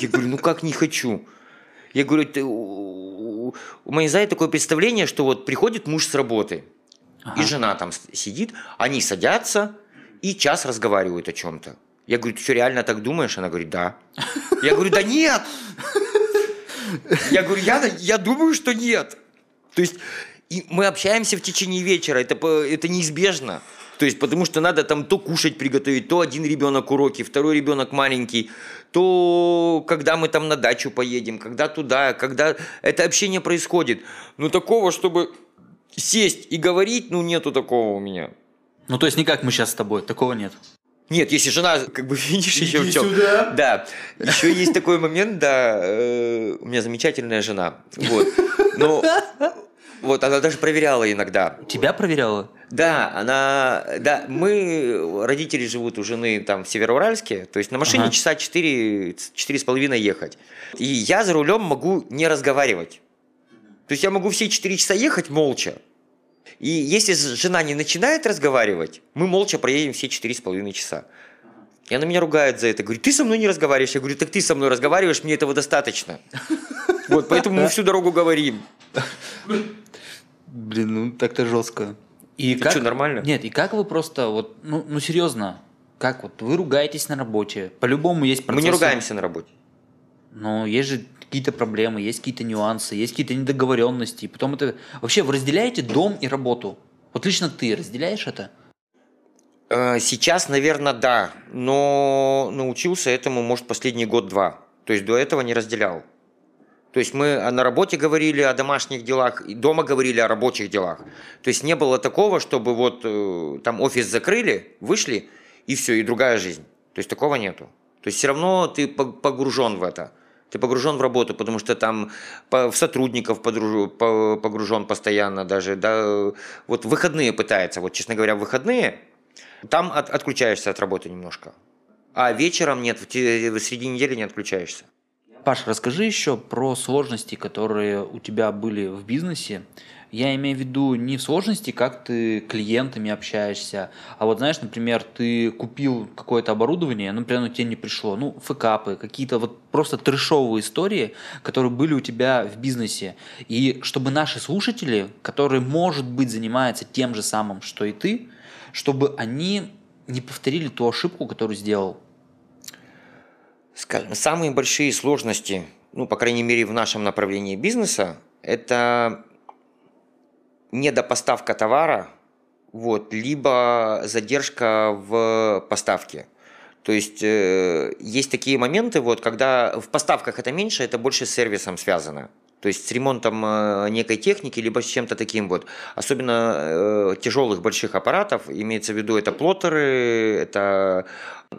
Я говорю, ну как не хочу? Я говорю, ты, у у моей Зая такое представление, что вот приходит муж с работы, Ага. и жена там сидит, они садятся и час разговаривают о чем-то. Я говорю, ты что, реально так думаешь? Она говорит, да. Я говорю, да нет! Я говорю, я, я думаю, что нет. То есть и мы общаемся в течение вечера, это, это неизбежно. То есть, потому что надо там то кушать приготовить, то один ребенок уроки, второй ребенок маленький, то когда мы там на дачу поедем, когда туда, когда это общение происходит. Ну, такого, чтобы сесть и говорить, ну, нету такого у меня. Ну, то есть не как мы сейчас с тобой, такого нет. Нет, если жена, как бы видишь еще в чем. сюда. Да. Еще есть такой момент, да, э, у меня замечательная жена. Вот. Но вот она даже проверяла иногда. Тебя проверяла? Да, она, да, мы, родители живут у жены там в Североуральске, то есть на машине Ага. часа четыре, четыре с половиной ехать. И я за рулем могу не разговаривать. То есть я могу все четыре часа ехать молча. И если жена не начинает разговаривать, мы молча проедем все четыре с половиной часа. И она меня ругает за это. Говорит, ты со мной не разговариваешь. Я говорю, так ты со мной разговариваешь, мне этого достаточно. Вот, поэтому мы всю дорогу говорим. Блин, ну так-то жестко. И Ты чё, нормально? Нет, и как вы просто, вот, ну, ну серьезно, как вот вы ругаетесь на работе? По-любому есть Мы процессы. не ругаемся на работе. Но есть же какие-то проблемы, есть какие-то нюансы, есть какие-то недоговоренности. И потом это... Вообще, вы разделяете дом и работу? Вот лично ты разделяешь это? Э, Сейчас, наверное, да, но научился этому, может, последний год-два. То есть до этого не разделял. То есть мы на работе говорили о домашних делах, и дома говорили о рабочих делах. То есть не было такого, чтобы вот э, там офис закрыли, вышли, и все, и другая жизнь. То есть такого нету. То есть все равно ты погружен в это. Ты погружен в работу, потому что там в сотрудников погружен постоянно даже. Да, вот выходные пытается, вот честно говоря, выходные, там от, отключаешься от работы немножко. А вечером нет, в, в среди недели не отключаешься. Паш, расскажи еще про сложности, которые у тебя были в бизнесе. Я имею в виду не сложности, как ты клиентами общаешься, а вот знаешь, например, ты купил какое-то оборудование, ну, оно тебе не пришло, ну, фэкапы, какие-то вот просто трешовые истории, которые были у тебя в бизнесе. И чтобы наши слушатели, которые, может быть, занимаются тем же самым, что и ты, чтобы они не повторили ту ошибку, которую сделал Скажем, самые большие сложности, ну, по крайней мере, в нашем направлении бизнеса, это недопоставка товара, вот, либо задержка в поставке. То есть э, есть такие моменты, вот, когда в поставках это меньше, это больше с сервисом связано. То есть с ремонтом э, некой техники, либо с чем-то таким вот. Особенно э, тяжелых больших аппаратов, имеется в виду это плоттеры, это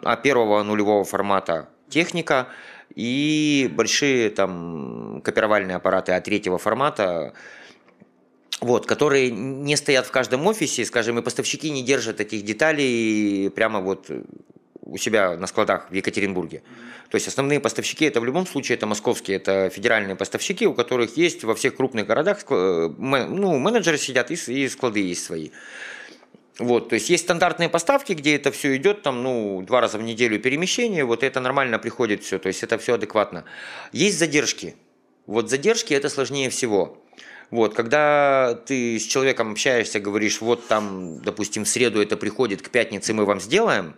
а первого нулевого формата техника и большие там копировальные аппараты от третьего формата, вот, которые не стоят в каждом офисе, скажем, и поставщики не держат этих деталей прямо вот у себя на складах в Екатеринбурге. То есть основные поставщики это в любом случае это московские, это федеральные поставщики, у которых есть во всех крупных городах э, ну, менеджеры сидят и склады есть свои. Вот, то есть есть стандартные поставки, где это все идет, там, ну, два раза в неделю перемещение, вот это нормально приходит все, то есть это все адекватно. Есть задержки. Вот задержки это сложнее всего. Вот, когда ты с человеком общаешься, говоришь, вот там, допустим, в среду это приходит, к пятнице мы вам сделаем,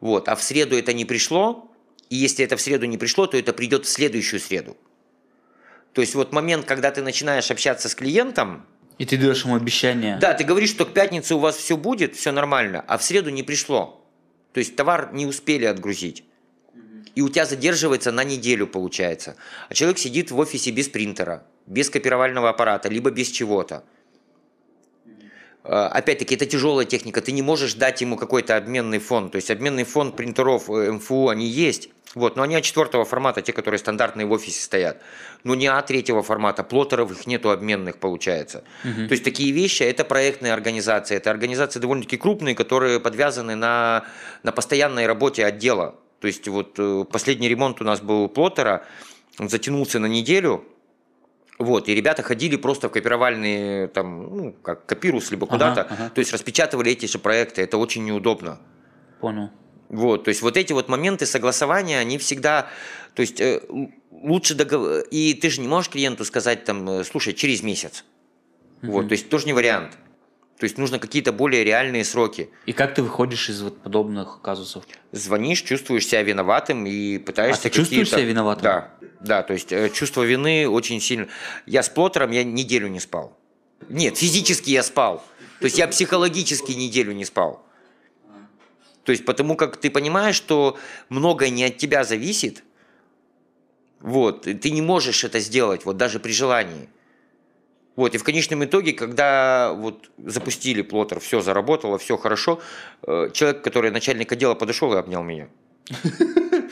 вот, а в среду это не пришло, и если это в среду не пришло, то это придет в следующую среду. То есть вот момент, когда ты начинаешь общаться с клиентом, и ты даешь ему обещание. Да, ты говоришь, что к пятнице у вас все будет, все нормально, а в среду не пришло. То есть товар не успели отгрузить. И у тебя задерживается на неделю, получается. А человек сидит в офисе без принтера, без копировального аппарата, либо без чего-то. А, опять-таки, это тяжелая техника, ты не можешь дать ему какой-то обменный фон. То есть обменный фон принтеров э, МФУ, они есть, вот, но они А4 формата, те, которые стандартные в офисе стоят. Но не А3 формата, плоттеров их нету обменных, получается. Угу. То есть такие вещи, это проектные организации, это организации довольно-таки крупные, которые подвязаны на, на постоянной работе отдела. То есть вот э, последний ремонт у нас был плоттера, он затянулся на неделю, вот, и ребята ходили просто в копировальные, там, ну, как копирус, либо куда-то, ага, ага. то есть распечатывали эти же проекты, это очень неудобно. Понял. Вот, то есть вот эти вот моменты согласования, они всегда, то есть э, лучше договор... И ты же не можешь клиенту сказать там, э, слушай, через месяц. Mm-hmm. Вот, то есть тоже не вариант. То есть нужно какие-то более реальные сроки. И как ты выходишь из вот подобных казусов? Звонишь, чувствуешь себя виноватым и пытаешься... А ты чувствуешь себя виноватым? Да, да, то есть э, чувство вины очень сильно... Я с плоттером, я неделю не спал. Нет, физически я спал. То есть я психологически неделю не спал. То есть потому как ты понимаешь, что многое не от тебя зависит, вот, ты не можешь это сделать, вот даже при желании. Вот, и в конечном итоге, когда вот запустили плотер, все заработало, все хорошо, э, человек, который начальник отдела, подошел и обнял меня.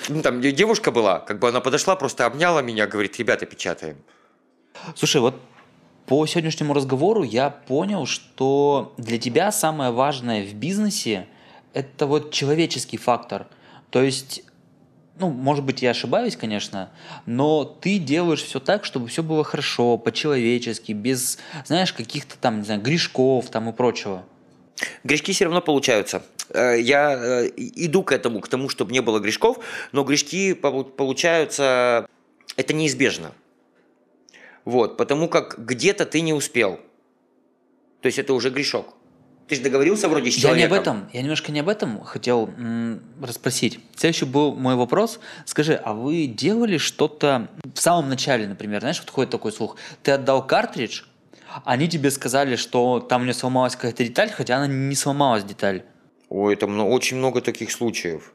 Ну, там девушка была, как бы она подошла, просто обняла меня, говорит, ребята, печатаем. Слушай, вот по сегодняшнему разговору я понял, что для тебя самое важное в бизнесе это вот человеческий фактор. То есть, ну, может быть, я ошибаюсь, конечно, но ты делаешь все так, чтобы все было хорошо, по-человечески, без, знаешь, каких-то там, не знаю, грешков там и прочего. Грешки все равно получаются. Э, я э, иду к этому, к тому, чтобы не было грешков, но грешки получаются, это неизбежно. Вот, потому как где-то ты не успел. То есть это уже грешок. Ты же договорился вроде с человеком. Я не об этом, я немножко не об этом хотел м, расспросить. Следующий был мой вопрос. Скажи, а вы делали что-то в самом начале, например, знаешь, вот ходит такой слух, ты отдал картридж, они тебе сказали, что там у нее сломалась какая-то деталь, хотя она не сломалась деталь. Ой, это очень много таких случаев.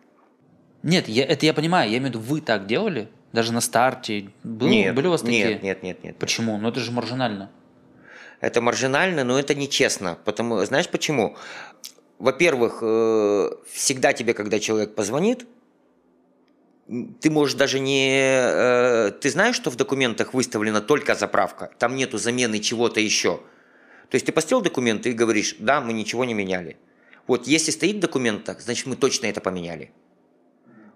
Нет, я, это я понимаю, я имею в виду, вы так делали? Даже на старте? Был, нет, были у вас такие? Нет, нет, нет, нет. Почему? Ну это же маржинально. Это маржинально, но это нечестно. Потому, знаешь почему? Во-первых, э, всегда тебе, когда человек позвонит, ты можешь даже не... Э, ты знаешь, что в документах выставлена только заправка? Там нету замены чего-то еще. То есть ты постел документы и говоришь, да, мы ничего не меняли. Вот если стоит в документах, значит мы точно это поменяли.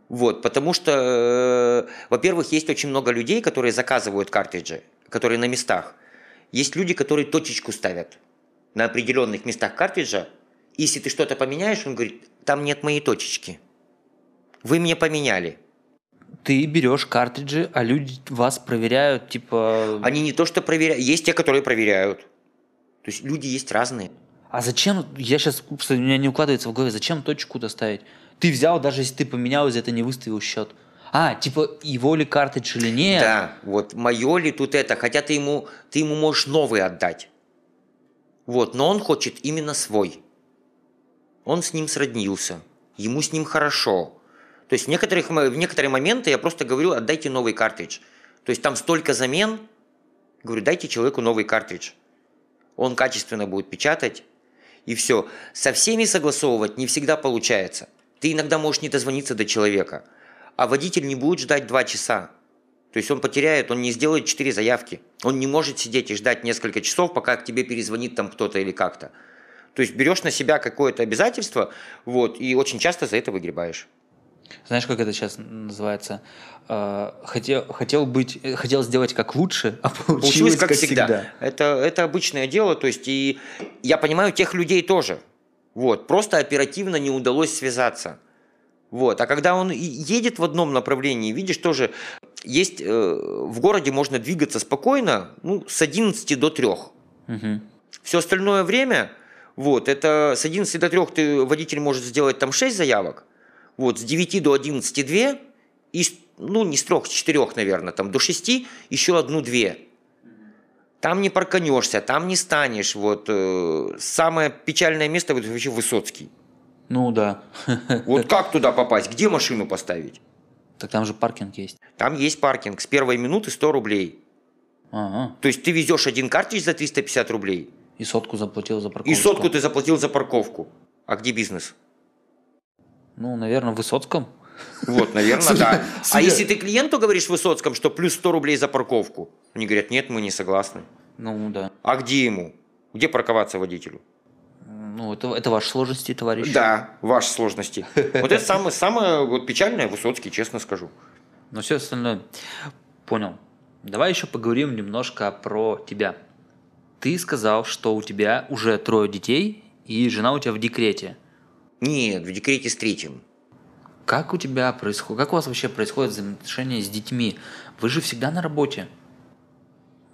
Вот, потому что, э, во-первых, есть очень много людей, которые заказывают картриджи, которые на местах. Есть люди, которые точечку ставят на определенных местах картриджа. Если ты что-то поменяешь, он говорит, там нет моей точечки. Вы мне поменяли. Ты берешь картриджи, а люди вас проверяют, типа... Они не то что проверяют, есть те, которые проверяют. То есть люди есть разные. А зачем, я сейчас, у меня не укладывается в голове, зачем точку-то ставить? Ты взял, даже если ты поменял, из этого не выставил счет. А, типа, его ли картридж или нет? Да, вот мое ли тут это, хотя ты ему, ты ему можешь новый отдать. Вот, но он хочет именно свой. Он с ним сроднился, ему с ним хорошо. То есть в, некоторых, в некоторые моменты я просто говорю, отдайте новый картридж. То есть там столько замен, говорю, дайте человеку новый картридж. Он качественно будет печатать, и все. Со всеми согласовывать не всегда получается. Ты иногда можешь не дозвониться до человека – а водитель не будет ждать два часа. То есть он потеряет, он не сделает четыре заявки. Он не может сидеть и ждать несколько часов, пока к тебе перезвонит там кто-то или как-то. То есть берешь на себя какое-то обязательство, вот, и очень часто за это выгребаешь. Знаешь, как это сейчас называется? А, хотел, хотел быть, хотел сделать как лучше, а получилось, получилось как, как всегда. всегда. Это, это обычное дело, то есть и я понимаю тех людей тоже. Вот, просто оперативно не удалось связаться. Вот. А когда он едет в одном направлении, видишь, тоже есть э, в городе можно двигаться спокойно ну, с 11 до 3. Угу. Все остальное время, вот, это с 11 до 3 ты, водитель может сделать там 6 заявок, вот, с 9 до 11 2, и, ну, не с 3, с 4, наверное, там, до 6 еще одну-две. Там не парканешься, там не станешь. Вот, э, самое печальное место вот, вообще Высоцкий. Ну да. Вот как туда попасть? Где машину поставить? Так там же паркинг есть. Там есть паркинг. С первой минуты 100 рублей. Ага. То есть ты везешь один картридж за 350 рублей. И сотку заплатил за парковку. И сотку ты заплатил за парковку. А где бизнес? Ну, наверное, в Высоцком. Вот, наверное, да. А если ты клиенту говоришь в Высоцком, что плюс 100 рублей за парковку, они говорят, нет, мы не согласны. Ну, да. А где ему? Где парковаться водителю? Ну, это, это ваши сложности, товарищ. Да, ваши сложности. Вот это самое, самое вот печальное Высоцкий, честно скажу. Но все остальное. Понял. Давай еще поговорим немножко про тебя. Ты сказал, что у тебя уже трое детей, и жена у тебя в декрете. Нет, в декрете с третьим. Как у тебя происходит, как у вас вообще происходит взаимоотношения с детьми? Вы же всегда на работе.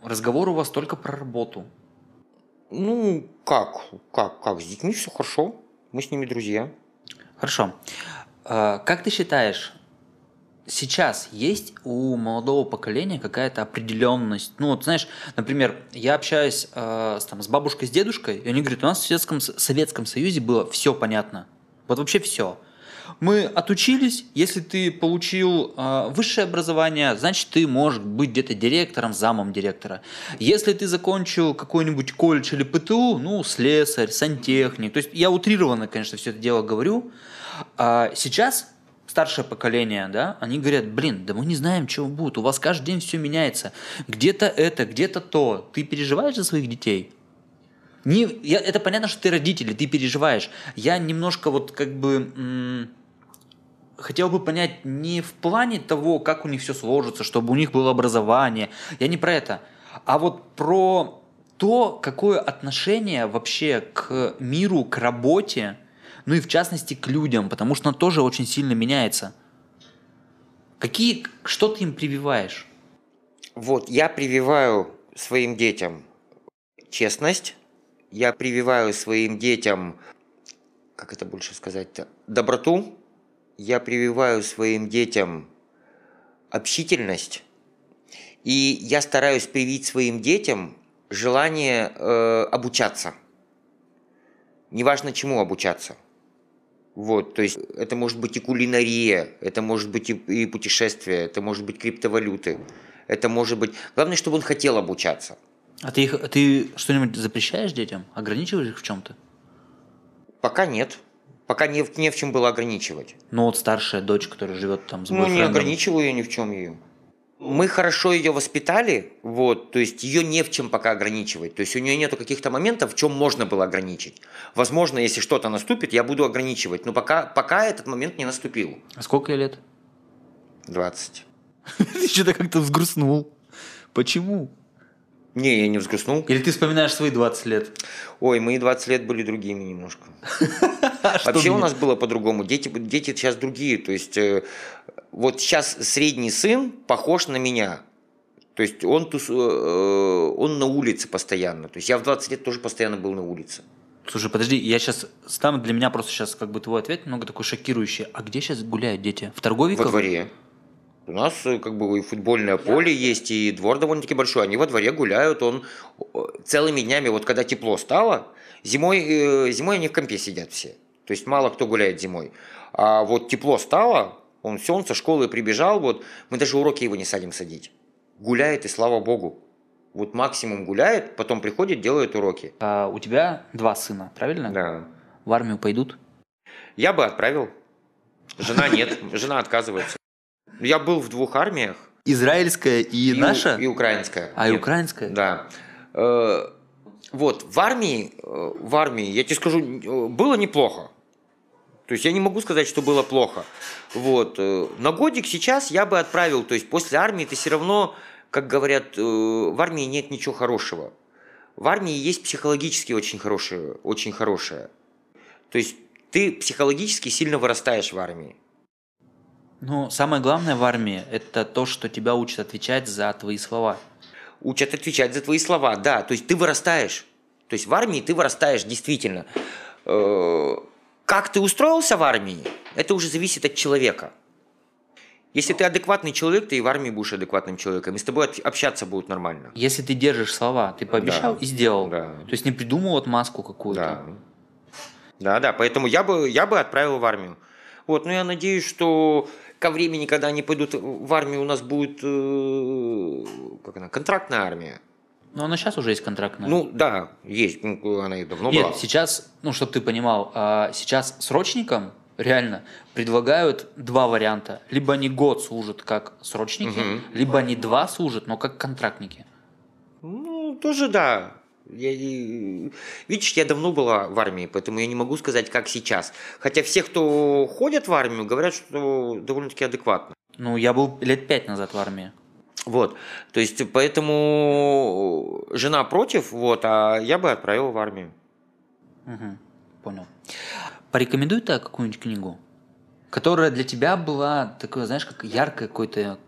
Разговор у вас только про работу. Ну, как? Как? Как? С детьми все хорошо. Мы с ними друзья. Хорошо. А, как ты считаешь, сейчас есть у молодого поколения какая-то определенность? Ну, вот знаешь, например, я общаюсь э, с, там, с бабушкой, с дедушкой, и они говорят, у нас в Советском, Советском Союзе было все понятно. Вот вообще все. Мы отучились, если ты получил э, высшее образование, значит, ты можешь быть где-то директором, замом директора. Если ты закончил какой-нибудь колледж или ПТУ, ну, слесарь, сантехник. То есть я утрированно, конечно, все это дело говорю. А сейчас старшее поколение, да, они говорят, блин, да мы не знаем, чего будет, у вас каждый день все меняется. Где-то это, где-то то. Ты переживаешь за своих детей? Не, я, это понятно, что ты родитель, ты переживаешь. Я немножко вот как бы м- хотел бы понять не в плане того, как у них все сложится, чтобы у них было образование. Я не про это. А вот про то, какое отношение вообще к миру, к работе, ну и в частности к людям, потому что оно тоже очень сильно меняется. Какие, что ты им прививаешь? Вот, я прививаю своим детям честность, я прививаю своим детям, как это больше сказать-то, доброту, я прививаю своим детям общительность, и я стараюсь привить своим детям желание э, обучаться. Неважно чему обучаться. Вот, то есть это может быть и кулинария, это может быть и, и путешествие, это может быть криптовалюты, это может быть... Главное, чтобы он хотел обучаться. А ты, их, а ты что-нибудь запрещаешь детям? Ограничиваешь их в чем-то? Пока нет. Пока не, в- не в чем было ограничивать. Ну вот старшая дочь, которая живет там с Ну, не ограничиваю я ни в чем ее. Мы хорошо ее воспитали, вот, то есть ее не в чем пока ограничивать. То есть у нее нету каких-то моментов, в чем можно было ограничить. Возможно, если что-то наступит, я буду ограничивать, но пока, пока этот момент не наступил. А сколько ей лет? 20. Ты что-то как-то взгрустнул. Почему? Не, я не взгрустнул. Или ты вспоминаешь свои 20 лет? Ой, мои 20 лет были другими немножко. А Вообще у нас было по-другому. Дети, дети сейчас другие. То есть э, вот сейчас средний сын похож на меня. То есть он, тус- э, он на улице постоянно. То есть я в 20 лет тоже постоянно был на улице. Слушай, подожди, я сейчас... Там для меня просто сейчас как бы твой ответ немного такой шокирующий. А где сейчас гуляют дети? В Во торговиках? дворе. У нас э, как бы и футбольное поле есть, и двор довольно-таки большой. Они во дворе гуляют, он целыми днями, вот когда тепло стало, зимой, э, зимой они в компе сидят все. То есть мало кто гуляет зимой. А вот тепло стало, он все, он со школы прибежал, вот мы даже уроки его не садим садить. Гуляет, и слава богу. Вот максимум гуляет, потом приходит, делает уроки. А у тебя два сына, правильно? Да. В армию пойдут? Я бы отправил. Жена нет, жена отказывается. Я был в двух армиях. Израильская и, у- наша? И украинская. А и украинская? Да. Э, Вот, в армии, э, в армии, я тебе скажу, э, было неплохо. То есть я не могу сказать, что было плохо. Вот. На годик сейчас я бы отправил. То есть после армии ты все равно, как говорят, в армии нет ничего хорошего. В армии есть психологически очень хорошее, очень хорошее. То есть ты психологически сильно вырастаешь в армии. Ну, самое главное в армии – это то, что тебя учат отвечать за твои слова. учат отвечать за твои слова, да, то есть ты вырастаешь. То есть в армии ты вырастаешь действительно. Э, Как ты устроился в армии, это уже зависит от человека. Если ты адекватный человек, ты и в армии будешь адекватным человеком, и с тобой общаться будут нормально. Если ты держишь слова, ты пообещал Да. и сделал. Да. То есть не придумал отмазку какую-то. Да. Да, да, поэтому я бы, я бы отправил в армию. Вот, но я надеюсь, что ко времени, когда они пойдут в армию, у нас будет э, как она, контрактная армия. Но она сейчас уже есть контрактная. Ну да, есть, ну, она и давно Нет, была. сейчас, ну, чтобы ты понимал, а, сейчас срочникам реально предлагают два варианта. Либо они год служат как срочники, Мгм. либо они два служат, но как контрактники. Ну, тоже да. Я, видишь, я давно была в армии, поэтому я не могу сказать, как сейчас. Хотя все, кто ходят в армию, говорят, что довольно-таки адекватно. Ну, я был лет пять назад в армии. Вот, то есть, поэтому жена против, вот, а я бы отправил в армию. Мгм, понял. Порекомендуй так какую-нибудь книгу, которая для тебя была такое, знаешь, как яркое какое-то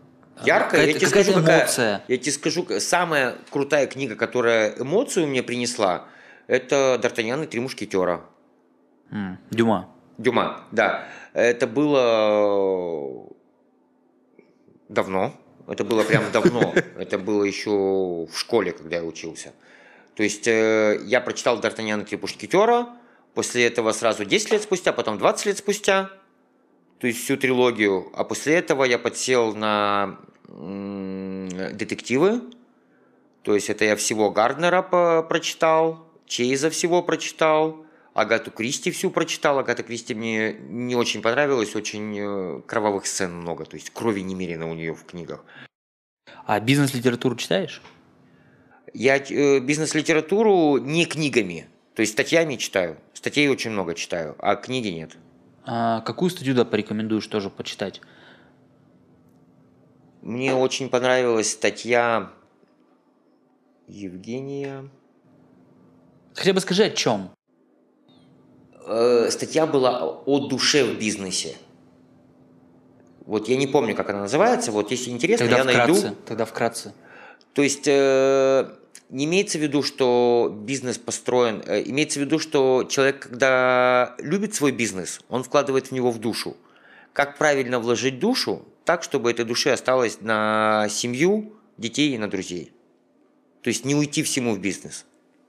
Яркая, я тебе скажу, какая, эмоция. я тебе скажу, самая крутая книга, которая эмоцию мне принесла, это «Д'Артаньян и три мушкетера». М, Дюма. Дюма, да. Это было давно. Это было прям давно. Это было еще в школе, когда я учился. То есть э, я прочитал Д'Артаньяна три мушкетера, после этого сразу 10 лет спустя, потом 20 лет спустя, то есть всю трилогию. А после этого я подсел на детективы. То есть это я всего Гарднера по- прочитал, Чейза всего прочитал, Агату Кристи всю прочитал. Агата Кристи мне не очень понравилась, очень э, кровавых сцен много, то есть крови немерено у нее в книгах. А бизнес-литературу читаешь? Я э, бизнес-литературу не книгами, то есть статьями читаю. Статей очень много читаю, а книги нет. А какую статью да порекомендуешь тоже почитать? Мне очень понравилась статья Евгения. Хотя бы скажи, о чем? Э, статья была о душе в бизнесе. Вот я не помню, как она называется. Вот если интересно, Тогда я вкратце. найду. Тогда вкратце. То есть э, не имеется в виду, что бизнес построен. э, имеется в виду, что человек, когда любит свой бизнес, он вкладывает в него в душу. Как правильно вложить душу так, чтобы этой душе осталось на семью, детей и на друзей. То есть не уйти всему в бизнес.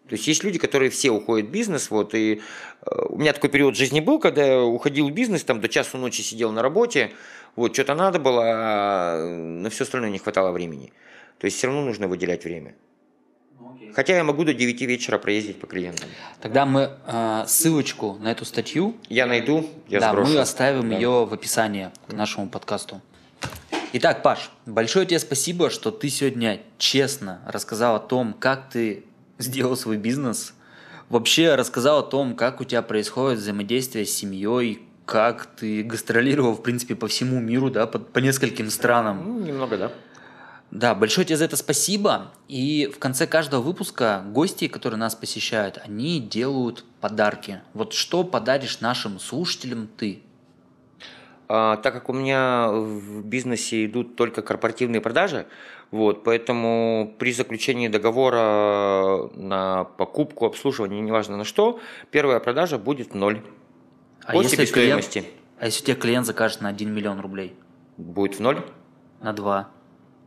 То есть есть люди, которые все уходят в бизнес, вот, и э, у меня такой период жизни был, когда я уходил в бизнес, там до часу ночи сидел на работе, вот, что-то надо было, а на все остальное не хватало времени. То есть все равно нужно выделять время. Хотя я могу до 9 вечера проездить по клиентам. Тогда мы э, ссылочку на эту статью. Я найду, я да, сброшу. мы оставим Да. ее в описании к нашему подкасту. Итак, Паш, большое тебе спасибо, что ты сегодня честно рассказал о том, как ты сделал свой бизнес. Вообще рассказал о том, как у тебя происходит взаимодействие с семьей, как ты гастролировал, в принципе, по всему миру, да, по, по нескольким странам. Ну, немного, да. Да, большое тебе за это спасибо. И в конце каждого выпуска гости, которые нас посещают, они делают подарки. Вот что подаришь нашим слушателям ты? А, так как у меня в бизнесе идут только корпоративные продажи, вот, поэтому при заключении договора на покупку, обслуживание, неважно на что, первая продажа будет ноль. А По если клиент-. А если тебе клиент закажет на 1 миллион рублей? Будет в ноль? На 2?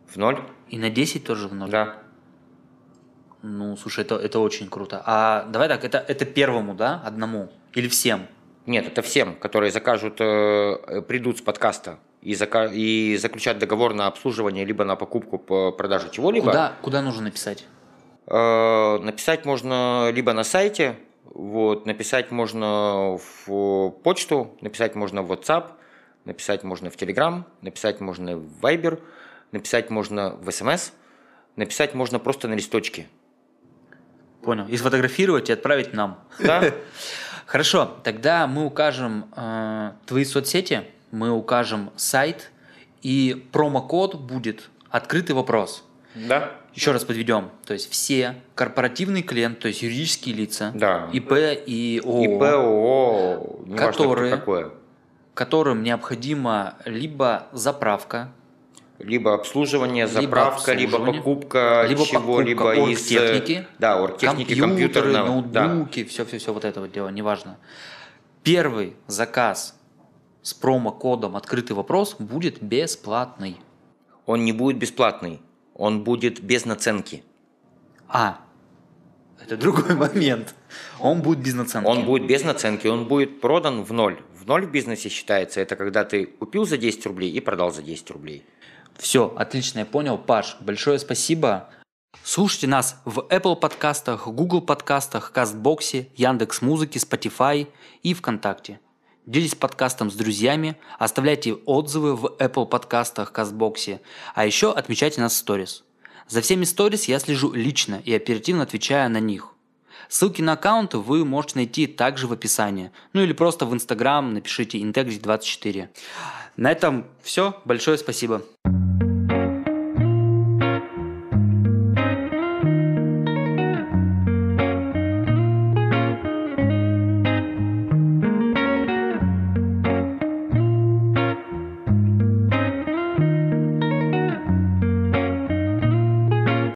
В ноль? И на 10 тоже в ноль? Да. Ну, слушай, это, это очень круто. А давай так, это, это первому, да, одному? Или всем? Нет, это всем, которые закажут, э, придут с подкаста и, зака- и заключат договор на обслуживание, либо на покупку по продаже чего-либо. Куда, куда нужно написать? Э, Написать можно либо на сайте, вот, написать можно в почту, написать можно в WhatsApp, написать можно в Telegram, написать можно в Viber, написать можно в SMS, написать можно просто на листочке. Понял. И сфотографировать и отправить нам. Да? Хорошо, тогда мы укажем э, твои соцсети, мы укажем сайт, и промокод будет «Открытый вопрос». Да. Еще раз подведем. То есть все корпоративные клиенты, то есть юридические лица, Да. ИП и ООО, ИП, ООО, Которые- какое. которым необходима либо заправка, Либо обслуживание, заправка, либо обслуживание, покупка либо чего-либо покупка из... э, оргтехники, Да, оргтехники компьютеры, компьютерного. Да. ноутбуки, все-все-все вот это вот дело, неважно. Первый заказ с промокодом «Открытый вопрос» будет бесплатный. Он не будет бесплатный, он будет без наценки. А, это другой момент. Он будет без наценки. Он будет без наценки, он будет продан в ноль. В ноль в бизнесе считается, это когда ты купил за 10 рублей и продал за 10 рублей. Все, отлично, я понял. Паш, большое спасибо. Слушайте нас в Apple подкастах, Google подкастах, Кастбоксе, Яндекс Музыке, Spotify и ВКонтакте. Делитесь подкастом с друзьями, оставляйте отзывы в Apple подкастах, Кастбоксе, а еще отмечайте нас в сторис. За всеми сторис я слежу лично и оперативно отвечаю на них. Ссылки на аккаунты вы можете найти также в описании. Ну или просто в Instagram напишите Integrity24. На этом все. Большое спасибо.